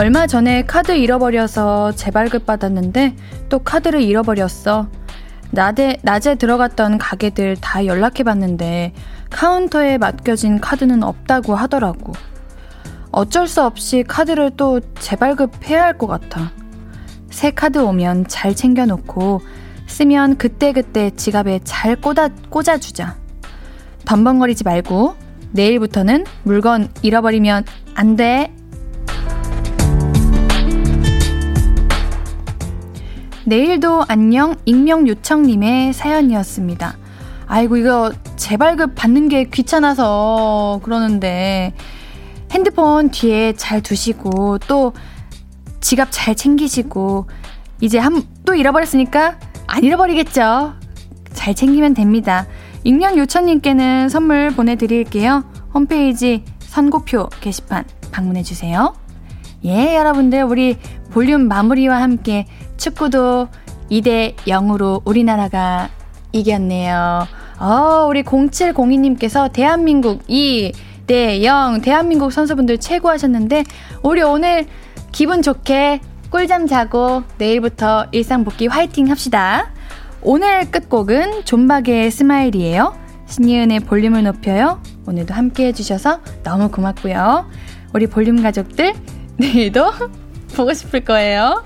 얼마 전에 카드 잃어버려서 재발급 받았는데 또 카드를 잃어버렸어. 낮에, 낮에 들어갔던 가게들 다 연락해 봤는데 카운터에 맡겨진 카드는 없다고 하더라고. 어쩔 수 없이 카드를 또 재발급해야 할 것 같아. 새 카드 오면 잘 챙겨놓고 쓰면 그때그때 지갑에 잘 꽂아, 꽂아주자. 덤벙거리지 말고 내일부터는 물건 잃어버리면 안 돼. 내일도 안녕 익명 요청님의 사연이었습니다. 아이고 이거 재발급 받는 게 귀찮아서 그러는데 핸드폰 뒤에 잘 두시고 또 지갑 잘 챙기시고 이제 한 또 잃어버렸으니까 안 잃어버리겠죠. 잘 챙기면 됩니다. 익명 요천님께는 선물 보내드릴게요. 홈페이지 선고표 게시판 방문해 주세요. 예, 여러분들 우리 볼륨 마무리와 함께 축구도 2대 0으로 우리나라가 이겼네요. 어, 우리 0702님께서 대한민국 2대 0 대한민국 선수분들 최고 하셨는데 우리 오늘 기분 좋게 꿀잠 자고 내일부터 일상 복귀 화이팅 합시다. 오늘 끝곡은 존박의 Smile이에요. 신예은의 볼륨을 높여요. 오늘도 함께 해주셔서 너무 고맙고요. 우리 볼륨 가족들, <laughs> 내일도 보고 싶을 거예요.